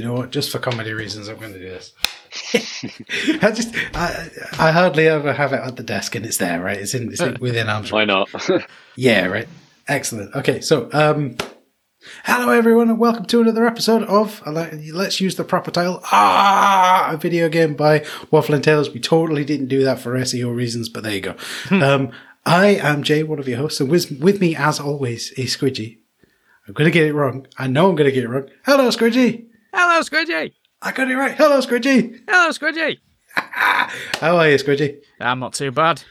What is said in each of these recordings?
You know what? Just for comedy reasons, I'm going to do this. I just, I, I hardly ever have it at the desk, and it's there, right? It's in, it's in, within arm's Why not? Yeah, right. Excellent. Okay, so um, hello everyone, and welcome to another episode of let's use the proper title. Ah, a video game by Waffle and Tails. We totally didn't do that for SEO reasons, but there you go. um, I am Jay, one of your hosts, and with with me, as always, is Squidgy. I'm going to get it wrong. I know I'm going to get it wrong. Hello, Squidgy. Hello, Squidgy. I got it right. Hello, Squidgy. Hello, Squidgy. How are you, Squidgy? I'm not too bad.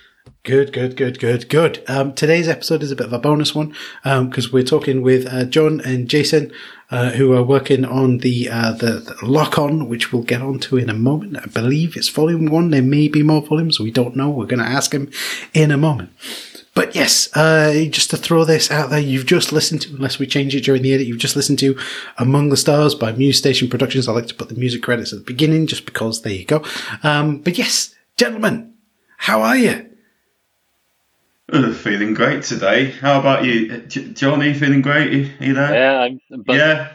Good, good, good, good, good. Um, today's episode is a bit of a bonus one because um, we're talking with uh, John and Jason, uh, who are working on the, uh, the, the lock on, which we'll get onto in a moment. I believe it's volume one. There may be more volumes. We don't know. We're going to ask him in a moment. But yes, uh, just to throw this out there, you've just listened to, unless we change it during the edit, you've just listened to Among the Stars by Muse Station Productions. I like to put the music credits at the beginning just because there you go. Um, but yes, gentlemen, how are you? Uh, feeling great today. How about you, uh, J- Johnny? Feeling great? Are you there? yeah, I'm, I'm buzzing. Yeah.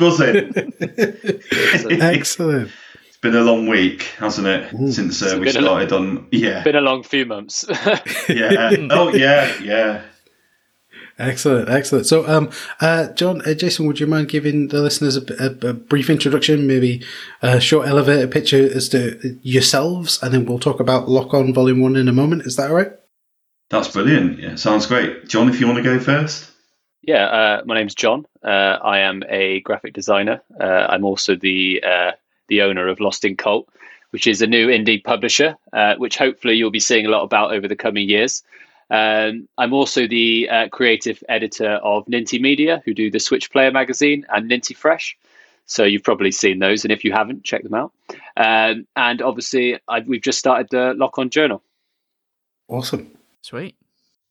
Was it? Excellent. It's been a long week, hasn't it? Mm. Since uh, we been a lo- started on. Yeah. Been a long few months. Yeah. Oh, yeah. Yeah. Excellent, excellent. So, um, uh, John, uh, Jason, would you mind giving the listeners a, a, a brief introduction, maybe a short elevator picture as to yourselves, and then we'll talk about Lock On Volume 1 in a moment. Is that all right? That's brilliant. Yeah. Sounds great. John, if you want to go first. yeah, uh, my name's John. Uh, I am a graphic designer. Uh, I'm also the uh, the owner of Lost in Cult, which is a new indie publisher, uh, which hopefully you'll be seeing a lot about over the coming years. Um, I'm also the uh, creative editor of Ninty Media, who do the Switch Player magazine and Ninty Fresh. So you've probably seen those, and if you haven't, check them out. Um, and obviously, I've, we've just started the Lock On Journal. Awesome. Sweet.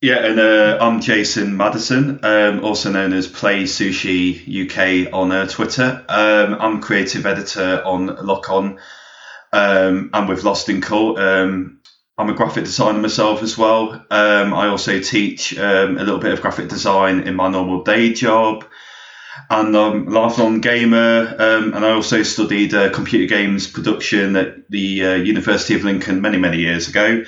Yeah, and uh, I'm Jason Madison, um, also known as Play Sushi UK on uh, Twitter. Um, I'm creative editor on Lock On um, and with Lost in Cult. Um, I'm a graphic designer myself as well. Um, I also teach um, a little bit of graphic design in my normal day job. And I'm a lifelong gamer, um, and I also studied uh, computer games production at the uh, University of Lincoln many, many years ago.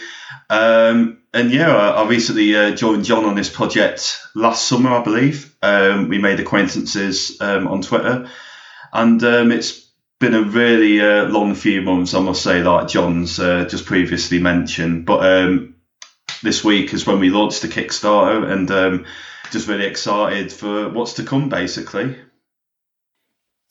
Um, and yeah, I, I recently uh, joined John on this project last summer, I believe. Um, we made acquaintances um, on Twitter, and um, it's been a really uh, long few months, I must say, like John's uh, just previously mentioned. But um, this week is when we launched the Kickstarter, and um, just really excited for what's to come, basically.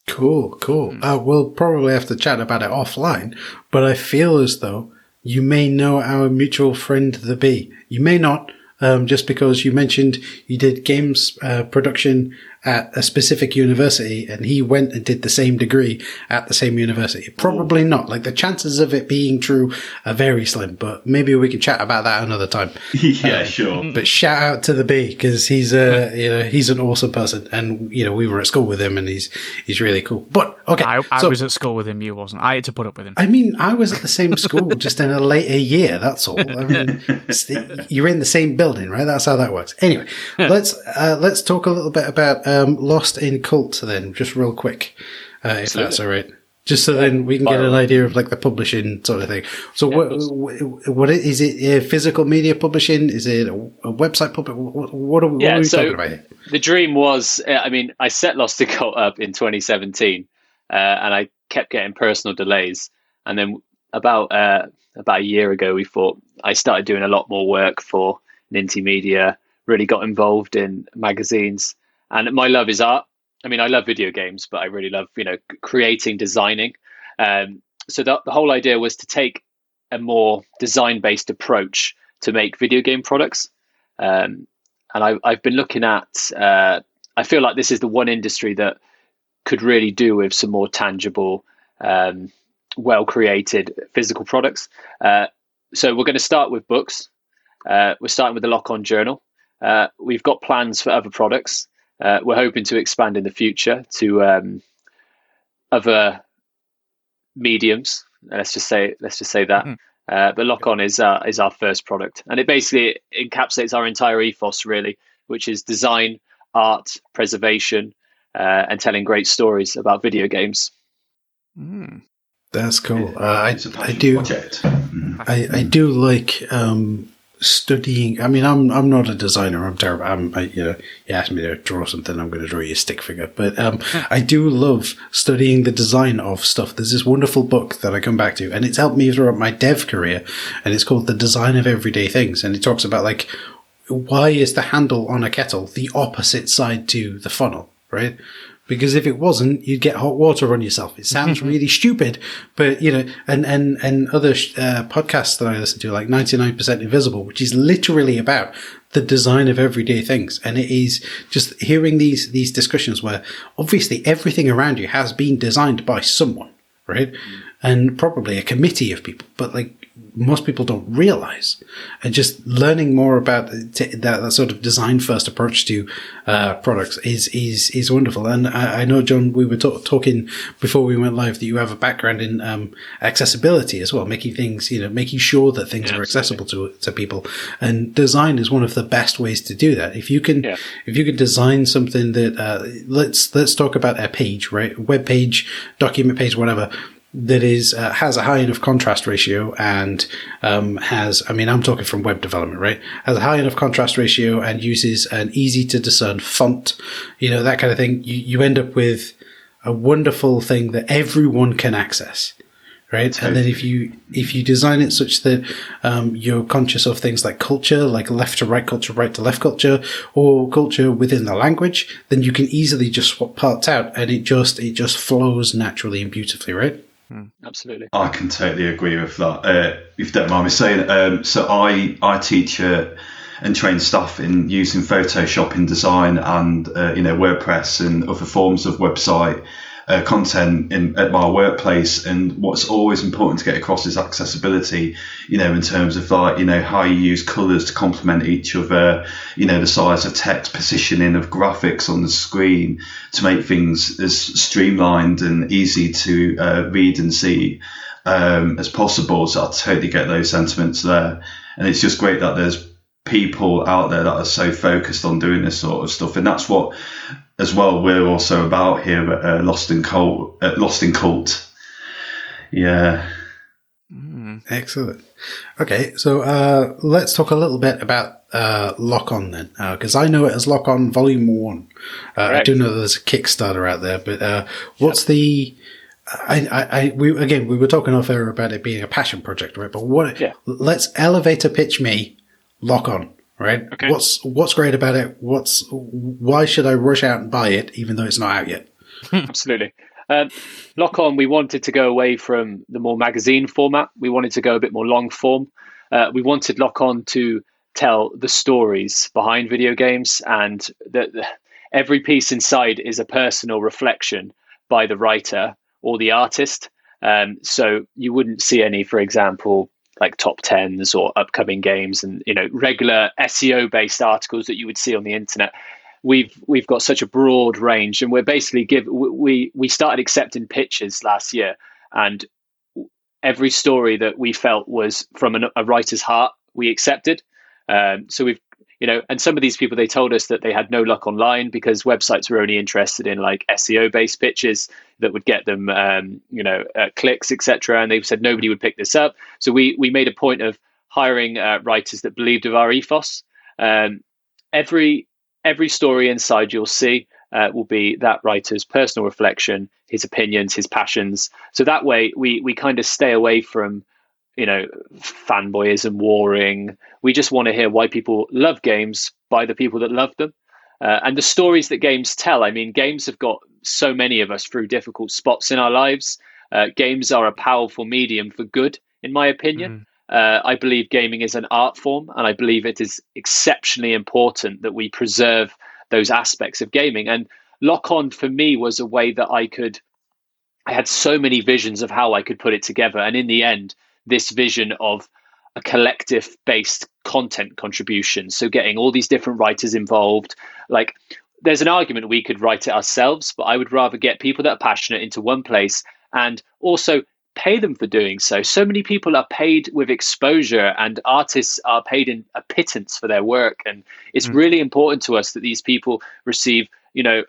Cool, cool. Uh, we'll probably have to chat about it offline, but I feel as though you may know our mutual friend, the Bee. You may not, um, just because you mentioned you did games uh, production at a specific university and he went and did the same degree at the same university. Probably not. Like the chances of it being true are very slim, but maybe we can chat about that another time. yeah, sure. But shout out to the B because he's a you know he's an awesome person, and you know we were at school with him, and he's he's really cool. But okay, I, I so- was at school with him. You wasn't. I had to put up with him. I mean, I was at the same school, just in a later year. That's all. I mean, the- you're in the same building, right? That's how that works. Anyway, let's uh, let's talk a little bit about um, Lost in Cult then, just real quick, uh, if that's all right. Just so then we can get an idea of like the publishing sort of thing. So, what, what what is it? Uh, physical media publishing? Is it a, a website public? What, what are, we- what Yeah, are we so- talking about here? the dream was uh, i mean i set lost in cult up in 2017 uh, and i kept getting personal delays and then about uh, about a year ago we thought i started doing a lot more work for ninty media really got involved in magazines and my love is art i mean i love video games but i really love you know creating designing um, so the, the whole idea was to take a more design based approach to make video game products um, and I, I've been looking at. Uh, I feel like this is the one industry that could really do with some more tangible, um, well created physical products. Uh, so we're going to start with books. Uh, we're starting with the Lock On Journal. Uh, we've got plans for other products. Uh, we're hoping to expand in the future to um, other mediums. Let's just say let's just say that. Mhm. Uh, but Lock On is uh, is our first product, and it basically encapsulates our entire ethos, really, which is design, art, preservation, uh, and telling great stories about video games. Mm. That's cool. Uh, I, It's a I passion do. I, I do like um, studying. I mean, I'm I'm not a designer. I'm terrible. I'm I, you know, you ask me to draw something, I'm going to draw you a stick figure. But um, I do love studying the design of stuff. There's this wonderful book that I come back to, and it's helped me throughout my dev career, and it's called The Design of Everyday Things, and it talks about like why is the handle on a kettle the opposite side to the funnel, right? Because if it wasn't, you'd get hot water on yourself. It sounds really stupid, but you know, and and and other uh, podcasts that I listen to, like ninety nine percent invisible, which is literally about the design of everyday things, and it is just hearing these these discussions where obviously everything around you has been designed by someone, right? And probably a committee of people, but like most people don't realize. And just learning more about t- that, that sort of design first approach to uh, products is is is wonderful. And I, I know, John, we were ta- talking before we went live that you have a background in um, accessibility as well, making things, you know, making sure that things Yeah, are accessible to to people. And design is one of the best ways to do that. If you can, Yeah. if you can design something that uh, let's let's talk about a page, right? Web page, document page, whatever that is uh, has a high enough contrast ratio and um, has I mean I'm talking from web development right? Has a high enough contrast ratio and uses an easy to discern font you know that kind of thing. You, you end up with a wonderful thing that everyone can access right? And then if you if you design it such that um, you're conscious of things like culture like left to right culture right to left culture or culture within the language then you can easily just swap parts out and it just it just flows naturally and beautifully right Absolutely. I can totally agree with that. Uh, if you don't mind me saying, um, so I I teach uh, and train staff in using Photoshop in design and uh, you know WordPress and other forms of website uh, content in at my workplace. And what's always important to get across is accessibility. You know, in terms of like you know how you use colours to complement each other. You know, the size of text, positioning of graphics on the screen to make things as streamlined and easy to uh, read and see um, as possible. So I totally get those sentiments there, and it's just great that there's people out there that are so focused on doing this sort of stuff, and that's what, as well, we're also about here at uh, Lost in Cult. Uh, Lost in Cult. Yeah. Mm. Excellent. Okay, so uh, let's talk a little bit about uh, Lock On then, because I know it as Lock On Volume One. Uh, I do know there's a Kickstarter out there, but uh, what's the? I, I, I, we again, we were talking off air about it being a passion project, right? But what? Yeah. Let's elevator pitch me, Lock On, right? Okay. What's What's great about it? What's why should I rush out and buy it, even though it's not out yet? Absolutely. Um, Lock on, we wanted to go away from the more magazine format. We wanted to go a bit more long form. Uh, we wanted Lock on to tell the stories behind video games, and the, the, every piece inside is a personal reflection by the writer or the artist. Um, so you wouldn't see any, for example, like top tens or upcoming games, and you know regular SEO based articles that you would see on the internet. We've we've got such a broad range and we're basically give we we started accepting pitches last year and every story that we felt was from an, a writer's heart we accepted. Um, so we've you know and some of these people they told us that they had no luck online because websites were only interested in like seo based pitches that would get them um, you know uh, clicks etc and they've said nobody would pick this up so we we made a point of hiring uh, writers that believed of our ethos um, every every story inside you'll see uh, will be that writer's personal reflection, his opinions, his passions. So that way, we we kind of stay away from, you know, fanboyism, warring. We just want to hear why people love games by the people that love them, uh, and the stories that games tell. I mean, games have got so many of us through difficult spots in our lives. Uh, games are a powerful medium for good, in my opinion. Uh, I believe gaming is an art form, and I believe it is exceptionally important that we preserve those aspects of gaming. And Lock On for me was a way that I could. I had so many visions of how I could put it together, and in the end, this vision of a collective based content contribution. So getting all these different writers involved, like there's an argument we could write it ourselves, but I would rather get people that are passionate into one place and also pay them for doing so. So many people are paid with exposure, and artists are paid in a pittance for their work. And it's Mm. really important to us that these people receive, you know,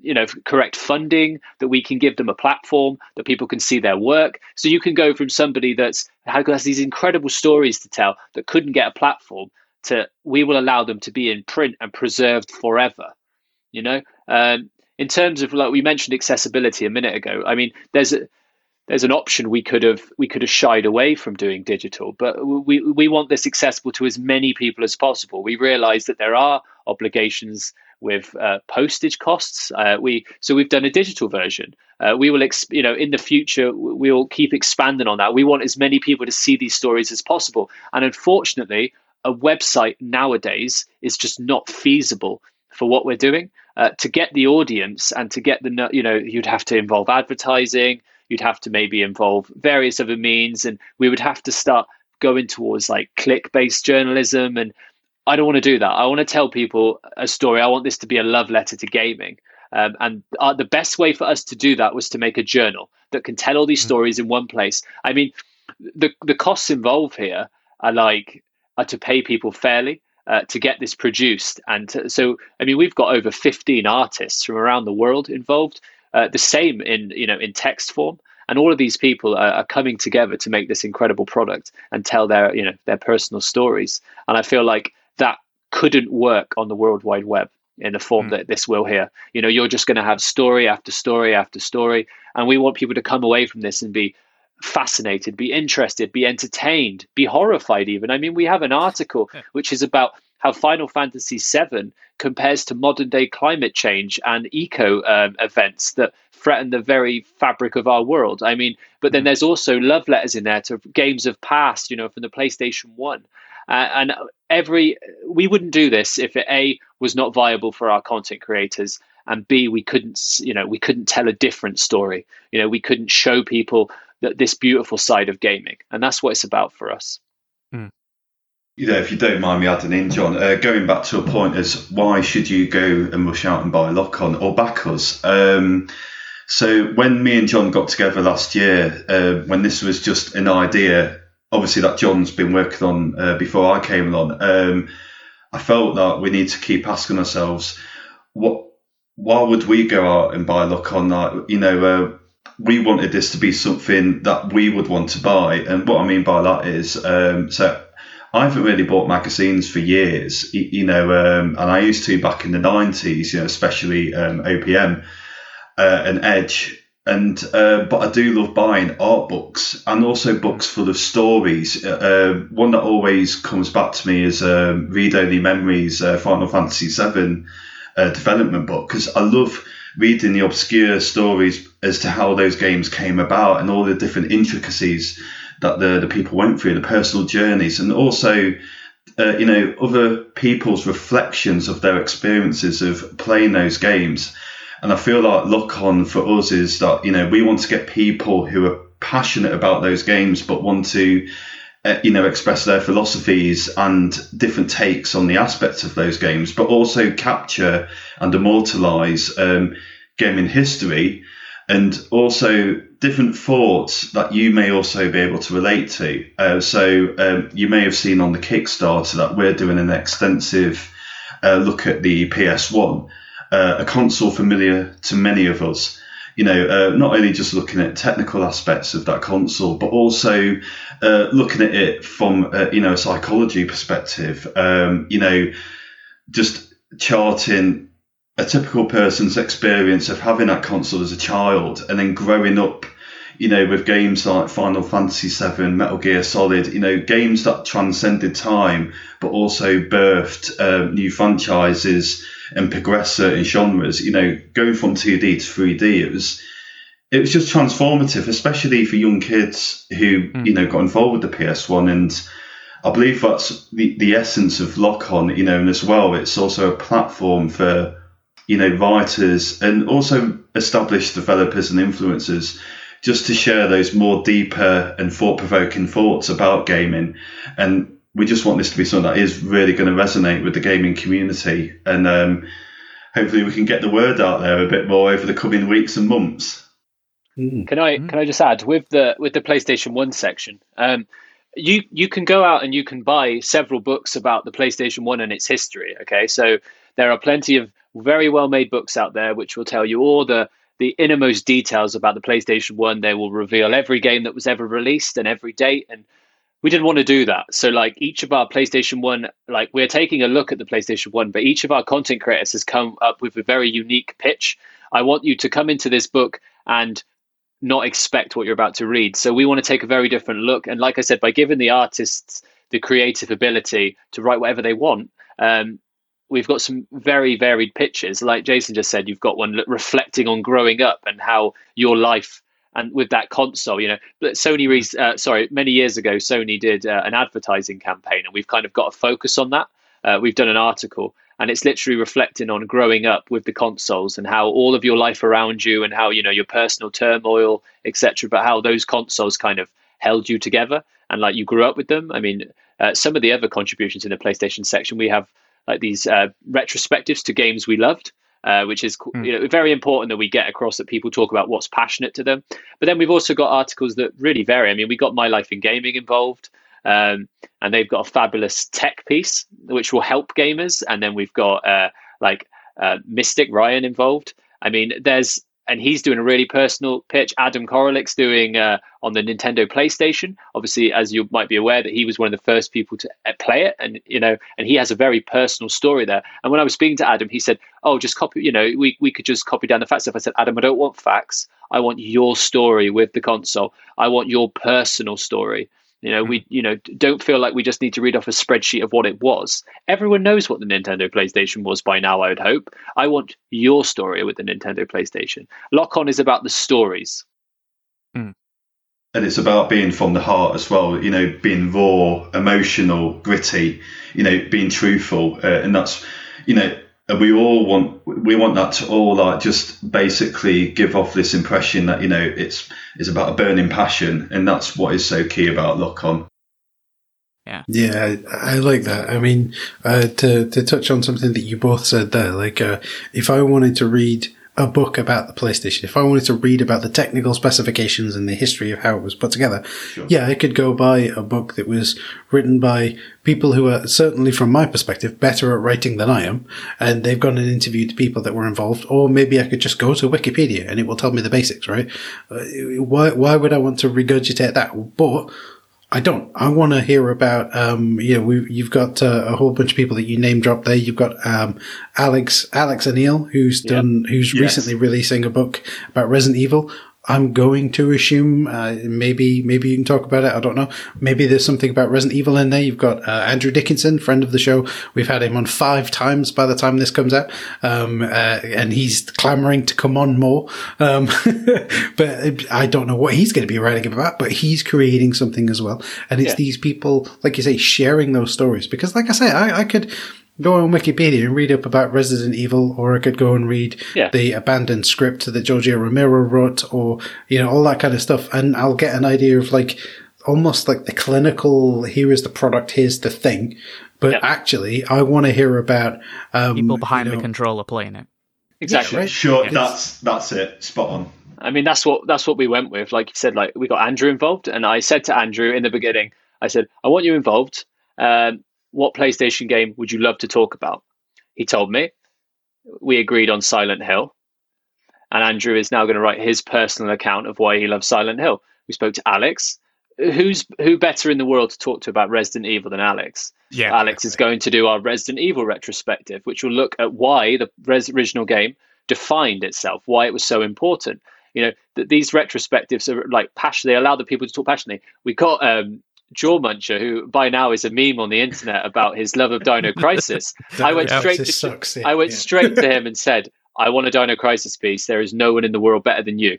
you know correct funding that we can give them a platform that people can see their work. So you can go from somebody that's has these incredible stories to tell that couldn't get a platform to we will allow them to be in print and preserved forever you know? Um, in terms of like we mentioned accessibility a minute ago i mean there's a there's an option we could have we could have shied away from doing digital but we we want this accessible to as many people as possible. We realize that there are obligations with uh, postage costs. Uh, we so we've done a digital version. Uh, we will exp- you know in the future we will keep expanding on that. We want as many people to see these stories as possible. And unfortunately a website nowadays is just not feasible for what we're doing uh, to get the audience and to get the you know you'd have to involve advertising you'd have to maybe involve various other means and we would have to start going towards like click based journalism and i don't want to do that. I want to tell people a story. I want this to be a love letter to gaming. Um, and uh, the best way for us to do that was to make a journal that can tell all these mm-hmm. stories in one place. I mean the the costs involved here are like are to pay people fairly uh, to get this produced. And to, so, I mean, we've got over 15 artists from around the world involved. Uh, the same in you know in text form, and all of these people are, are, coming together to make this incredible product and tell their you know their personal stories. And I feel like that couldn't work on the World Wide Web in the form mm. that this will here. You know, you're just going to have story after story after story, and we want people to come away from this and be fascinated, be interested, be entertained, be horrified even. I mean, we have an article which is about how Final Fantasy VII compares to modern day climate change and eco um, events that threaten the very fabric of our world. I mean, but then hmm. there's also love letters in there to games of past, you know, from the PlayStation 1. Uh, and every we wouldn't do this if it a was not viable for our content creators and b we couldn't you know we couldn't tell a different story you know we couldn't show people that this beautiful side of gaming, and that's what it's about for us. Mm. You know, if you don't mind me adding in, John, uh, going back to a point as why should you go and rush out and buy Lock On or back us? Um, so when me and John got together last year, uh, when this was just an idea, obviously that John's been working on uh, before I came along, um, I felt that we need to keep asking ourselves, what, why would we go out and buy Lock On? Like, you know, uh, we wanted this to be something that we would want to buy. And what I mean by that is, um, so I haven't really bought magazines for years, you know, um, and I used to back in the 90s, you know, especially um, OPM uh, and Edge. And uh, but I do love buying art books and also books full of stories. Uh, uh one that always comes back to me is um, Read Only Memories, uh, Final Fantasy VII uh, development book because I love reading the obscure stories as to how those games came about and all the different intricacies that the, the people went through, the personal journeys, and also, uh, you know, other people's reflections of their experiences of playing those games. And I feel like Lock On for us is that, you know, we want to get people who are passionate about those games but want to uh, you know, express their philosophies and different takes on the aspects of those games, but also capture and immortalize um, gaming history and also different thoughts that you may also be able to relate to. Uh, so um, you may have seen on the Kickstarter that we're doing an extensive uh, look at the PS1, uh, a console familiar to many of us you know, uh, not only just looking at technical aspects of that console, but also uh, looking at it from, uh, you know, a psychology perspective. Um, you know, just charting a typical person's experience of having that console as a child and then growing up, you know, with games like Final Fantasy VII, Metal Gear Solid, you know, games that transcended time, but also birthed um, new franchises and progress certain genres. You know, going from 2D to 3D, it was it was just transformative, especially for young kids who mm. you know got involved with the PS1 and. I believe that's the, the essence of Lock On, you know, and as well, it's also a platform for, you know, writers and also established developers and influencers just to share those more deeper and thought provoking thoughts about gaming. And we just want this to be something that is really going to resonate with the gaming community, and um, hopefully we can get the word out there a bit more over the coming weeks and months. Mm. Can I can I just add with the with the PlayStation One section? Um, you you can go out and you can buy several books about the PlayStation One and its history. Okay, so there are plenty of very well made books out there which will tell you all the the innermost details about the PlayStation One. They will reveal every game that was ever released and every date and we didn't want to do that. So like each of our PlayStation 1 like we're taking a look at the PlayStation 1 but each of our content creators has come up with a very unique pitch. I want you to come into this book and not expect what you're about to read. So we want to take a very different look and like I said by giving the artists the creative ability to write whatever they want um, we've got some very varied pitches like jason just said you've got one reflecting on growing up and how your life and with that console, you know, but Sony, uh, sorry, many years ago, Sony did uh, an advertising campaign, and we've kind of got a focus on that. Uh, we've done an article, and it's literally reflecting on growing up with the consoles and how all of your life around you, and how you know your personal turmoil, etc. But how those consoles kind of held you together, and like you grew up with them. I mean, uh, some of the other contributions in the PlayStation section, we have like these uh, retrospectives to games we loved uh, which is mm. you know very important that we get across that people talk about what's passionate to them. But then we've also got articles that really vary. I mean, we got My Life in Gaming involved, um, and they've got a fabulous tech piece which will help gamers. And then we've got uh, like uh, Mystic Ryan involved. I mean, there's and he's doing a really personal pitch. Adam Koralik's doing uh, on the Nintendo PlayStation. Obviously, as you might be aware, that he was one of the first people to uh, play it, and you know, and he has a very personal story there. And when I was speaking to Adam, he said, "Oh, just copy. You know, we we could just copy down the facts." If I said, "Adam, I don't want facts. I want your story with the console. I want your personal story." You know, we you know don't feel like we just need to read off a spreadsheet of what it was. Everyone knows what the Nintendo PlayStation was by now. I would hope. I want your story with the Nintendo PlayStation. Lock On is about the stories. Mm. And it's about being from the heart as well. You know, being raw, emotional, gritty. You know, being truthful, uh, and that's you know and we all want we want that to all like just basically give off this impression that you know it's it's about a burning passion. And that's what is so key about lock on. Yeah. Yeah i like that. I mean uh, to to touch on something that you both said there like uh, if i wanted to read a book about the PlayStation, if I wanted to read about the technical specifications and the history of how it was put together, sure. yeah, I could go buy a book that was written by people who are certainly, from my perspective, better at writing than I am, and they've gone and interviewed people that were involved. Or maybe I could just go to Wikipedia and it will tell me the basics, right? Uh, why why would I want to regurgitate that? But I don't. I want to hear about, um, you know, we, you've got uh, a whole bunch of people that you name dropped there. You've got um, Alex Alex Aniel, who's done, who's yes. recently releasing a book about Resident Evil. I'm going to assume uh, maybe maybe you can talk about it. I don't know. Maybe there's something about Resident Evil in there. You've got uh, Andrew Dickinson, friend of the show. We've had him on five times by the time this comes out, um, uh, and he's clamoring to come on more. Um, but I don't know what he's going to be writing about. But he's creating something as well, and it's yeah. these people, like you say, sharing those stories. Because, like I say, I, I could go on Wikipedia and read up about Resident Evil, or I could go and read yeah. the abandoned script that Giorgio Romero wrote, or you know all that kind of stuff, and I'll get an idea of like almost like the clinical. Here is the product. Here's the thing. But actually, I want to hear about um, people behind you know, the controller playing it. Exactly. Yeah, sure. That's that's it. Spot on. I mean, that's what that's what we went with. Like you said, like we got Andrew involved, and I said to Andrew in the beginning, I said, I want you involved. Um, what PlayStation game would you love to talk about? He told me. We agreed on Silent Hill. And Andrew is now going to write his personal account of why he loves Silent Hill. We spoke to Alex. Who's who better in the world to talk to about Resident Evil than Alex? Yeah, Alex is going to do our Resident Evil retrospective, which will look at why the res- original game defined itself, why it was so important. You know, that these retrospectives are like passion. They allow the people to talk passionately. We got um, Jawmuncher, who by now is a meme on the internet about his love of Dino Crisis. I went straight to sucks, yeah, I went yeah. straight to him and said, "I want a Dino Crisis piece. There is no one in the world better than you."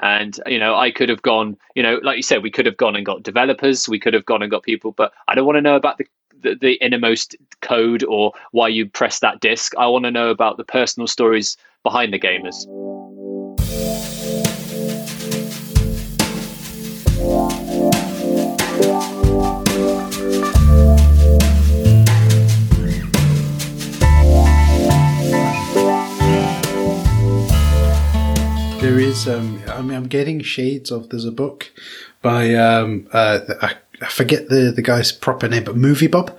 And you know, I could have gone, you know, like you said, we could have gone and got developers, we could have gone and got people, but I don't want to know about the the, the innermost code or why you press that disc. I want to know about the personal stories behind the gamers. There is. Um, I mean, I'm getting shades of. There's a book by um, uh, I forget the the guy's proper name, but MovieBob.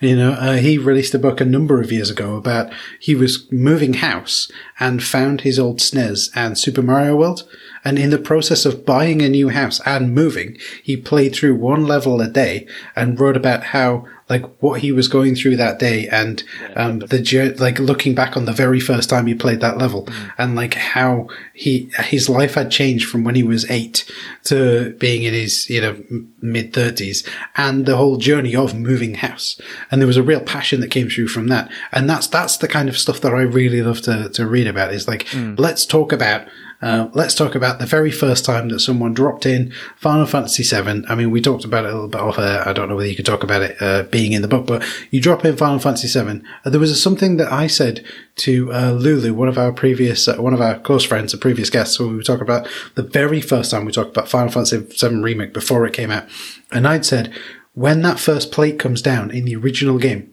You know, uh, he released a book a number of years ago about he was moving house and found his old SNES and Super Mario World. And in the process of buying a new house and moving, he played through one level a day and wrote about how, like, what he was going through that day and, um, the, like, looking back on the very first time he played that level and, like, how he, his life had changed from when he was eight to being in his, you know, mid thirties and the whole journey of moving house. And there was a real passion that came through from that. And that's, that's the kind of stuff that I really love to, to read about is like, let's talk about uh, let's talk about the very first time that someone dropped in Final Fantasy VII. I mean, we talked about it a little bit off air. I don't know whether you could talk about it uh, being in the book, but you drop in Final Fantasy VII. Uh, there was something that I said to uh, Lulu, one of our previous, uh, one of our close friends, a previous guest, when we were talking about the very first time we talked about Final Fantasy VII Remake before it came out. And I'd said, when that first plate comes down in the original game,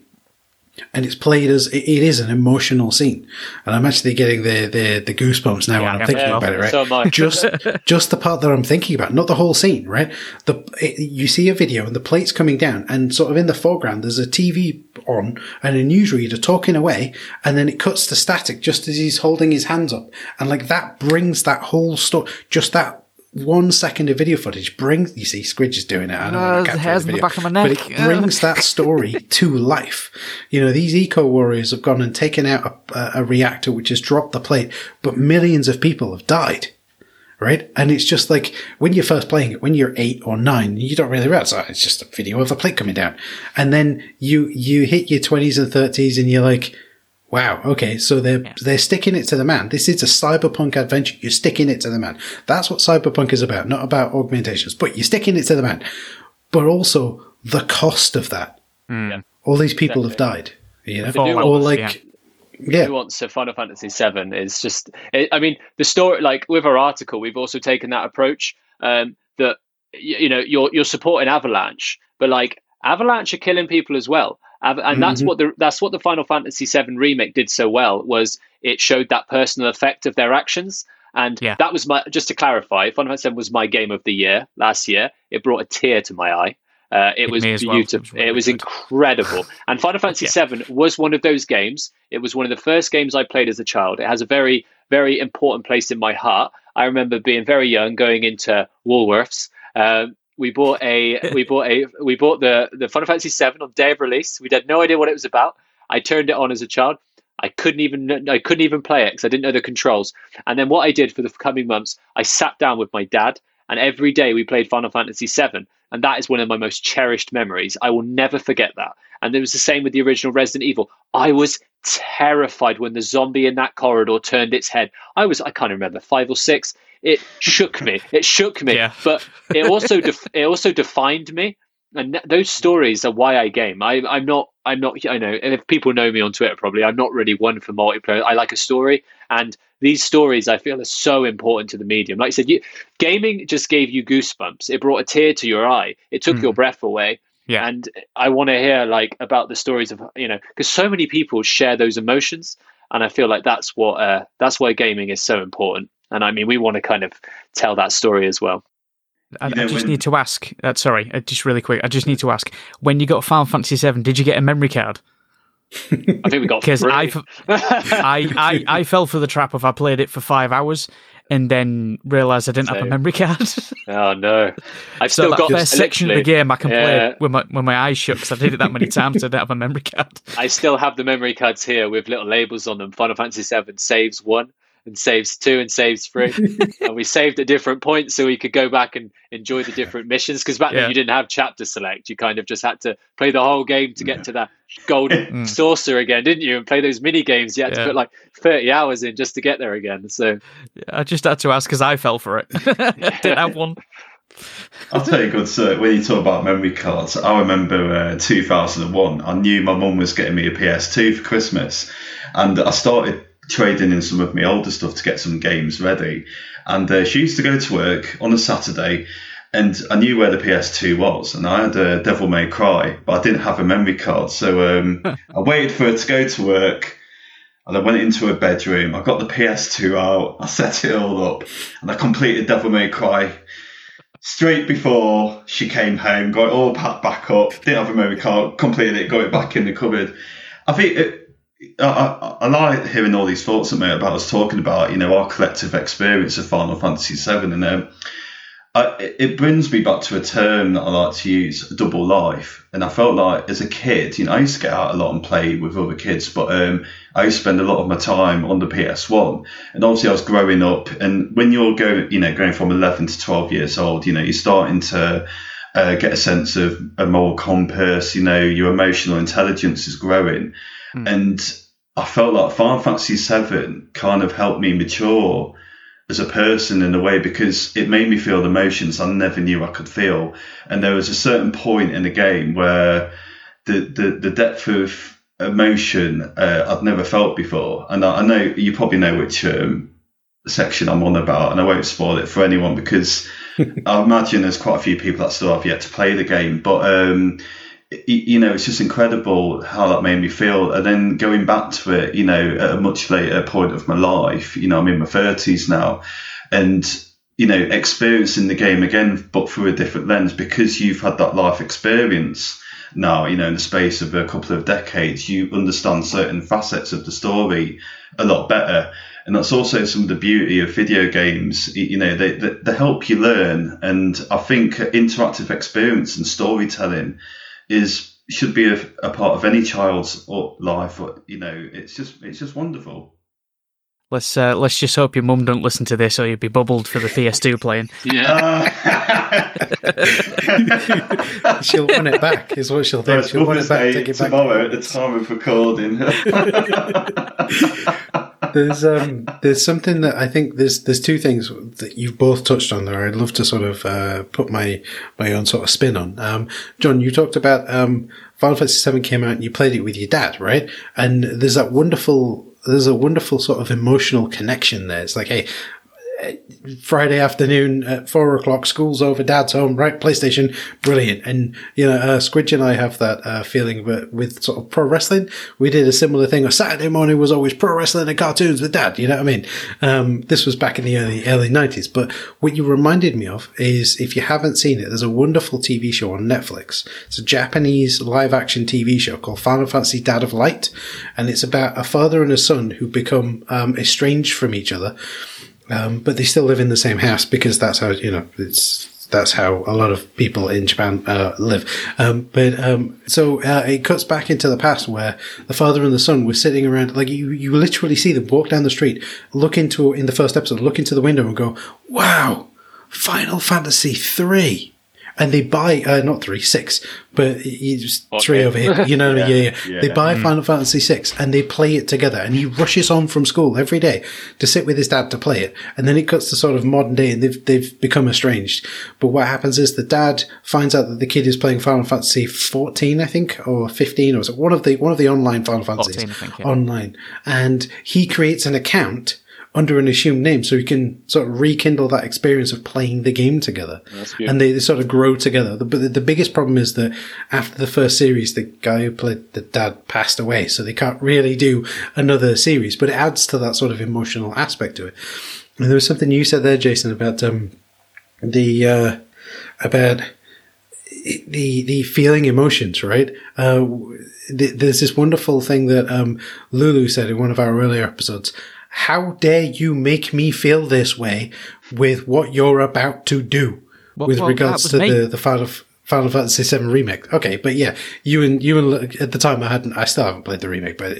and it's played as it it is an emotional scene, and I'm actually getting the the, the goosebumps now Yeah, when I'm thinking about it. Right, so just just the part that I'm thinking about, not the whole scene. Right, the it, you see a video and the plate's coming down, and sort of in the foreground there's a TV on and a newsreader talking away, and then it cuts to static just as he's holding his hands up, and like that brings that whole story, just that. One second of video footage brings you see Squidge is doing it. I know Uh, I'm not the capturing hairs on the back of my but it brings that story to life. You know, these eco warriors have gone and taken out a, a reactor which has dropped the plate, but millions of people have died. Right? And it's just like when you're first playing it, when you're eight or nine, you don't really realize oh, it's just a video of a plate coming down. And then you, you hit your twenties and thirties and you're like, Wow. Okay. So they're they're sticking it to the man. This is a cyberpunk adventure. You're sticking it to the man. That's what cyberpunk is about. Not about augmentations, but you're sticking it to the man. But also the cost of that. Yeah. All these people have died. You know, The nuance, or like, yeah. yeah, nuance of Final Fantasy VII is just. It, I mean, the story, like with our article, we've also taken that approach um, that y- you know you're you're supporting Avalanche, but like Avalanche are killing people as well, And that's Mhm. what the that's what the Final Fantasy VII remake did so well was it showed that personal effect of their actions. And Yeah. that was my just to clarify, Final Fantasy VII was my game of the year last year. It brought a tear to my eye. Uh, it It was as well. It beautiful. was It was incredible. And Final Fantasy VII was one of those games. It was one of the first games I played as a child. It has a very, very important place in my heart. I remember being very young, going into Woolworths. Um, we bought a, we bought a, we bought the the Final Fantasy VII on day of release. We had no idea what it was about. I turned it on as a child. I couldn't even, I couldn't even play it because I didn't know the controls. And then what I did for the coming months, I sat down with my dad, and every day we played Final Fantasy VII. And that is one of my most cherished memories. I will never forget that. And it was the same with the original Resident Evil. I was terrified when the zombie in that corridor turned its head. I was, I can't remember, five or six. It shook me. It shook me. Yeah. But it also, def- it also defined me. And th- those stories are why I game. I, I'm not, I'm not, I know, and if people know me on Twitter, probably, I'm not really one for multiplayer. I like a story. And these stories I feel are so important to the medium. Like I said, you, gaming just gave you goosebumps. It brought a tear to your eye. It took Mm. your breath away. Yeah. And I want to hear like about the stories of you know because so many people share those emotions, and I feel like that's what uh, that's why gaming is so important. And I mean, we want to kind of tell that story as well. I, You I just when- need to ask. Uh, sorry, uh, just really quick. I just need to ask. When you got Final Fantasy VII, did you get a memory card? I think we got Because I I I, f- I, I, I fell for the trap of I played it for five hours and then realised I didn't have a memory card. oh no, I've so still got first section of the game I can Yeah. play with my with my eyes shut because I did it that many times. I didn't have a memory card. I still have the memory cards here with little labels on them. Final Fantasy VII saves one and saves two and saves three. and we saved at different points so we could go back and enjoy the different missions. Because back Yeah. then you didn't have chapter select. You kind of just had to play the whole game to get to that golden Mm. saucer again, didn't you? And play those mini games. You had to put like 30 hours in just to get there again. So I just had to ask because I fell for it. Didn't have one. I'll tell you, good sir, when you talk about memory cards, I remember uh, 2001. I knew my mum was getting me a PS2 for Christmas, and I started trading in some of my older stuff to get some games ready. And uh, she used to go to work on a Saturday, and I knew where the PS2 was, and I had a Devil May Cry, but I didn't have a memory card, so um, I waited for her to go to work. And I went into her bedroom. I got the PS2 out. I set it all up, and I completed Devil May Cry straight before she came home, got it all packed back up, didn't have a memory card, completed it, got it back in the cupboard. I think it, I, I, like hearing all these thoughts about us talking about, you know, our collective experience of Final Fantasy VII, and um, I, it brings me back to a term that I like to use, double life. And I felt like as a kid, you know, I used to get out a lot and play with other kids, but um, I used to spend a lot of my time on the PS1. And obviously, I was growing up, and when you're going, you know, going from 11 to 12 years old, you know, you're starting to uh, get a sense of a moral compass. You know, your emotional intelligence is growing, mm. and I felt like Final Fantasy VII kind of helped me mature as a person in a way because it made me feel emotions I never knew I could feel. And there was a certain point in the game where the the, the depth of emotion uh, I'd never felt before. And I, I know you probably know which um, section I'm on about, and I won't spoil it for anyone because I imagine there's quite a few people that still have yet to play the game. But um, you know, it's just incredible how that made me feel. And then going back to it, you know, at a much later point of my life, you know, I'm in my 30s now, and, you know, experiencing the game again, but through a different lens because you've had that life experience now, you know, in the space of a couple of decades, you understand certain facets of the story a lot better. And that's also some of the beauty of video games. You know, they, they, they help you learn. And I think interactive experience and storytelling is should be a, a part of any child's life. You know, it's just it's just wonderful. Let's uh, let's just hope your mum don't listen to this, or you'd be bubbled for the PS2 playing. Yeah, she'll want it back. Is what she'll do. she'll want it back. Take it back tomorrow at the time of recording. there's um there's something that I think there's there's two things that you've both touched on there. I'd love to sort of uh, put my my own sort of spin on. Um, John, you talked about um, Final Fantasy VII came out and you played it with your dad, right? And there's that wonderful there's a wonderful sort of emotional connection there. It's like, hey, Friday afternoon at four o'clock, school's over, dad's home, right? PlayStation, brilliant. And, you know, uh, Squidge and I have that uh, feeling, but with sort of pro wrestling, we did a similar thing. A Saturday morning was always pro wrestling and cartoons with dad, you know what I mean? Um, this was back in the early, early 90s. But what you reminded me of is if you haven't seen it, there's a wonderful TV show on Netflix. It's a Japanese live action TV show called Final Fantasy Dad of Light. And it's about a father and a son who become um, estranged from each other um, but they still live in the same house because that's how you know it's that's how a lot of people in Japan uh, live. Um, but um, so uh, it cuts back into the past where the father and the son were sitting around. Like you, you literally see them walk down the street, look into in the first episode, look into the window and go, "Wow, Final Fantasy three and they buy uh, not three, six, but just okay. three over here. You know, yeah. Yeah, yeah. yeah. They buy mm. Final Fantasy six and they play it together. And he rushes on from school every day to sit with his dad to play it. And then it cuts to sort of modern day, and they've they've become estranged. But what happens is the dad finds out that the kid is playing Final Fantasy fourteen, I think, or fifteen, or was it one of the one of the online Final Fantasies 14, think, online, and he creates an account under an assumed name so you can sort of rekindle that experience of playing the game together. And they, they, sort of grow together. But the, the, biggest problem is that after the first series, the guy who played the dad passed away. So they can't really do another series, but it adds to that sort of emotional aspect to it. And there was something you said there, Jason, about, um, the, uh, about, the the feeling emotions, right? Uh, there's this wonderful thing that um, Lulu said in one of our earlier episodes how dare you make me feel this way with what you're about to do well, with well, regards to the, the Final, Final Fantasy VII remake. Okay, but yeah, you and you and at the time I hadn't, I still haven't played the remake, but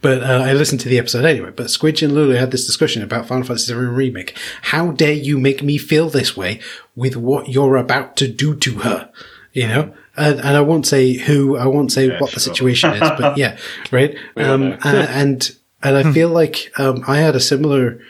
but uh, I listened to the episode anyway. But Squidge and Lulu had this discussion about Final Fantasy VII remake. How dare you make me feel this way with what you're about to do to her? You know, and, and I won't say who, I won't say yeah, what sure. the situation is, but yeah, right. Um, and, and and I hmm. feel like um, I had a similar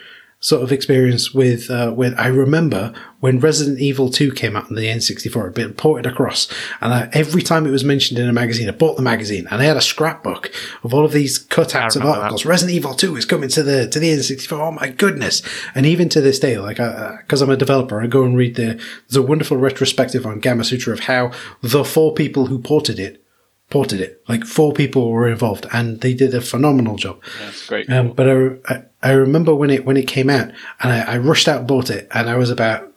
sort of experience with uh, when I remember when Resident Evil 2 came out on the N64, it been ported across, and I, every time it was mentioned in a magazine, I bought the magazine, and I had a scrapbook of all of these cutouts of articles. That. Resident Evil 2 is coming to the to the N64. Oh my goodness! And even to this day, like because I'm a developer, I go and read the there's a wonderful retrospective on Gamasutra of how the four people who ported it ported it. Like four people were involved, and they did a phenomenal job. That's great. Um, but I, I, I, remember when it when it came out, and I, I, rushed out and bought it, and I was about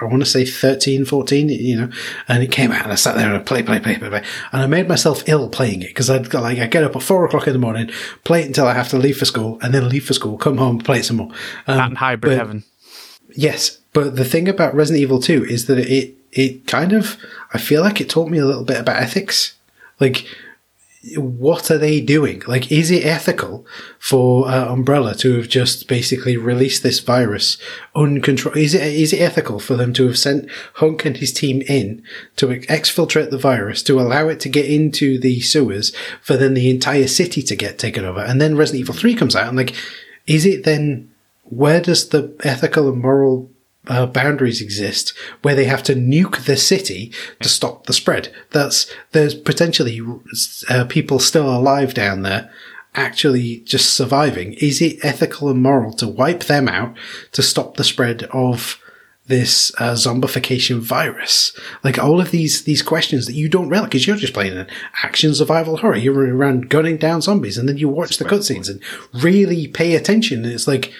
I want to say 13, 14, you know, and it came out and I sat there and I play, play, play, play, play. And I made myself ill playing it because I'd got like, I get up at four o'clock in the morning, play it until I have to leave for school and then leave for school, come home, play it some more. Um, That and hybrid but- heaven. Yes, but the thing about Resident Evil 2 is that it it kind of I feel like it taught me a little bit about ethics. Like what are they doing? Like is it ethical for uh, Umbrella to have just basically released this virus uncontrolled? Is it is it ethical for them to have sent Hunk and his team in to exfiltrate the virus to allow it to get into the sewers for then the entire city to get taken over and then Resident Evil 3 comes out and like is it then where does the ethical and moral uh, boundaries exist where they have to nuke the city to stop the spread? That's there's potentially uh, people still alive down there, actually just surviving. Is it ethical and moral to wipe them out to stop the spread of this uh, zombification virus? Like all of these these questions that you don't realize because you're just playing an action survival horror. You're running around gunning down zombies, and then you watch the cutscenes and really pay attention. And it's like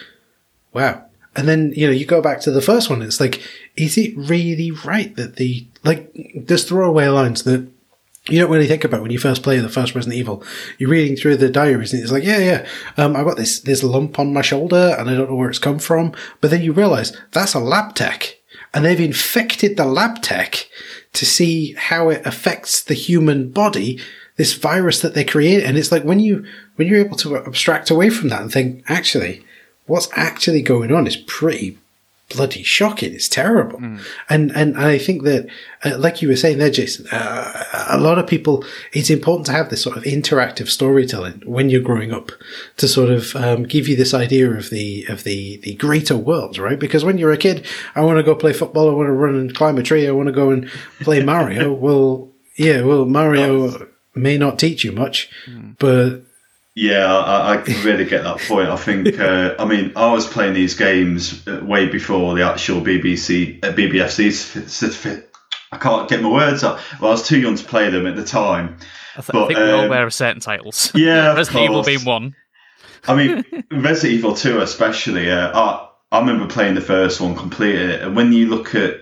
wow. And then, you know, you go back to the first one, it's like, is it really right that the, like, there's throwaway lines that you don't really think about when you first play the first Resident Evil. You're reading through the diaries and it's like, yeah, yeah, um, I've got this, this lump on my shoulder and I don't know where it's come from. But then you realize that's a lab tech and they've infected the lab tech to see how it affects the human body, this virus that they create. And it's like when you, when you're able to abstract away from that and think, actually, what's actually going on is pretty bloody shocking. It's terrible. And, and I think that, uh, like you were saying there, Jason, uh, a lot of people, it's important to have this sort of interactive storytelling when you're growing up to sort of, um, give you this idea of the, of the, the greater world, right? Because when you're a kid, I want to go play football. I want to run and climb a tree. I want to go and play Mario. well, yeah, well, Mario may not teach you much, but Yeah, I, I really get that point. I think, uh, I mean, I was playing these games uh, way before the actual BBC, uh, BBFC certificate. I can't get my words up. Well, I was too young to play them at the time. I, th- But, I think we're all um, aware of certain titles. Yeah, of Resident Evil being one. I mean, Resident Evil 2 especially, uh, I, I remember playing the first one, completed it, and when you look at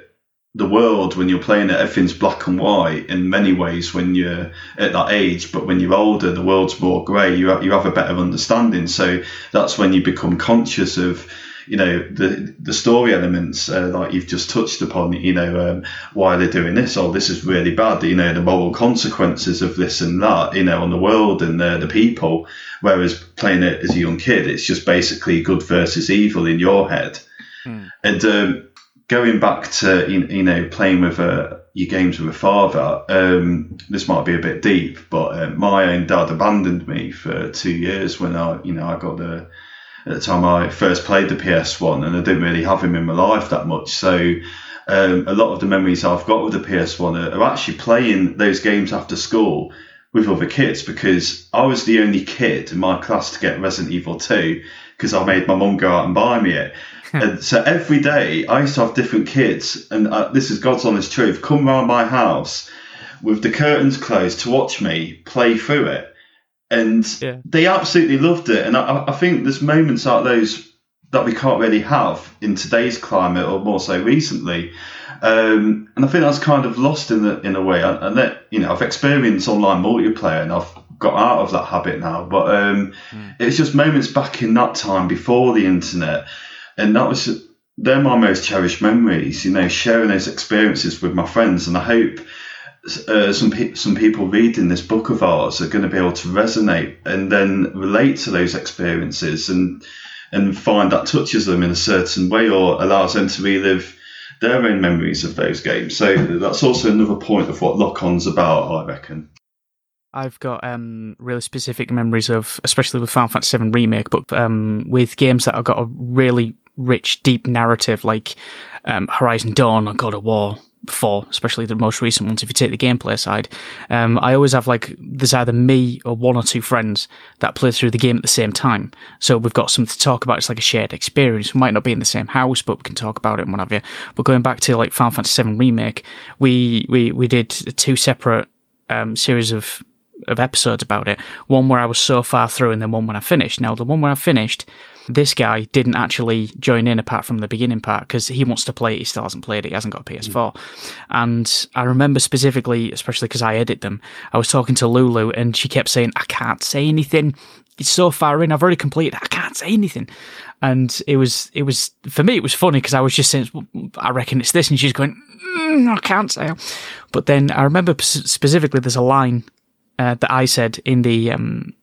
the world, when you're playing it, everything's black and white in many ways when you're at that age, but when you're older, the world's more grey, you have, you have a better understanding. So that's when you become conscious of, you know, the the story elements, uh, like you've just touched upon, you know, um, why they're doing this, oh, this is really bad, you know, the moral consequences of this and that, you know, on the world and uh, the people. Whereas playing it as a young kid, it's just basically good versus evil in your head. And um, going back to you know playing with uh, your games with a father, um, this might be a bit deep, but uh, my own dad abandoned me for two years when I you know I got the at the time I first played the PS1 and I didn't really have him in my life that much. So um, a lot of the memories I've got with the PS1 are, are actually playing those games after school with other kids because I was the only kid in my class to get Resident Evil 2 because I made my mum go out and buy me it. And so every day I used to have different kids, and uh, this is God's honest truth, come round my house with the curtains closed to watch me play through it. And Yeah. they absolutely loved it. And I, I think there's moments like those that we can't really have in today's climate, or more so recently. Um, and I think that's kind of lost in the, in a way. And, that you know, I've experienced online multiplayer, and I've got out of that habit now. But um, it's just moments back in that time before the internet, and that was they're my most cherished memories. You know, sharing those experiences with my friends, and I hope uh, some pe- some people reading this book of ours are going to be able to resonate and then relate to those experiences and and find that touches them in a certain way or allows them to relive their own memories of those games. So that's also another point of what Lock On's about, I reckon. I've got um, really specific memories of, especially with Final Fantasy VII Remake, but um, with games that have got a really rich, deep narrative, like um, Horizon Dawn or God of War 4, especially the most recent ones, if you take the gameplay side. Um, I always have like, there's either me or one or two friends that play through the game at the same time. So we've got something to talk about. It's like a shared experience. We might not be in the same house, but we can talk about it and what have you. But going back to like Final Fantasy VII Remake, we, we, we did two separate um, series of of episodes about it. One where I was so far through, and then one when I finished. Now, the one where I finished, This guy didn't actually join in apart from the beginning part because he wants to play it. He still hasn't played it. He hasn't got a PS4. And I remember specifically, especially because I edit them, I was talking to Lulu and she kept saying, I can't say anything. It's so far in. I've already completed. I can't say anything. And it was, it was, for me, it was funny because I was just saying, I reckon it's this. And she's going, mm, I can't say. But then I remember specifically there's a line uh, that I said in the, um,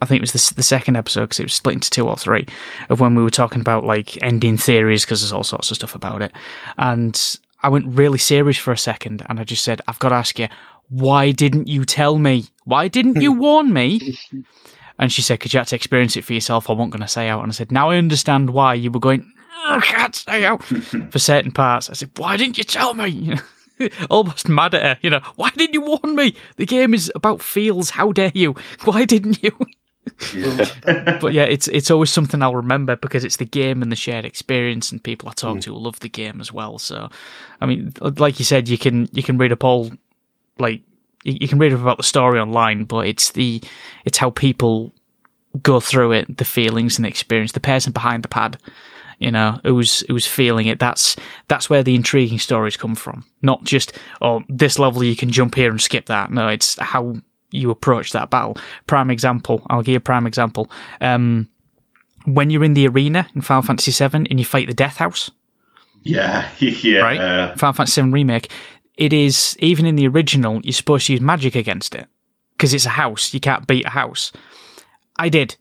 I think it was the, the second episode because it was split into two or three of when we were talking about like ending theories because there's all sorts of stuff about it. And I went really serious for a second and I just said, I've got to ask you, why didn't you tell me? Why didn't you warn me? And she said, because you had to experience it for yourself. I wasn't going to say out. And I said, now I understand why you were going, I can't say out for certain parts. I said, why didn't you tell me? almost mad at her. You know, why didn't you warn me? The game is about feels. How dare you? Why didn't you? Yeah. but yeah, it's it's always something I'll remember because it's the game and the shared experience and people I talk mm. to love the game as well. So, I mean, like you said, you can you can read up all like you can read up about the story online, but it's the it's how people go through it, the feelings and the experience, the person behind the pad, you know, who's who's feeling it. That's that's where the intriguing stories come from. Not just oh, this level you can jump here and skip that. No, it's how you approach that battle. Prime example, I'll give you a prime example. Um, when you're in the arena in Final Fantasy VII and you fight the Death House. Yeah, yeah. Right? Uh... Final Fantasy VII Remake it is even in the original you're supposed to use magic against it because it's a house you can't beat a house i did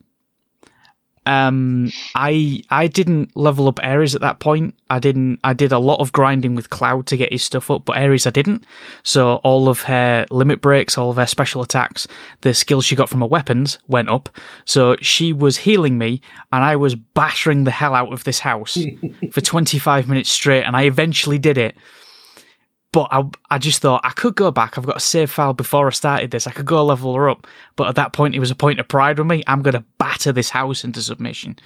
um i i didn't level up Aeris at that point. I didn't i did a lot of grinding with cloud to get his stuff up but Aeris i didn't. So all of her limit breaks all of her special attacks the skills she got from her weapons went up. So she was healing me and i was battering the hell out of this house for 25 minutes straight and i eventually did it but I, I just thought I could go back. I've got a save file before I started this. I could go level her up. But at that point, it was a point of pride with me. I'm going to batter this house into submission.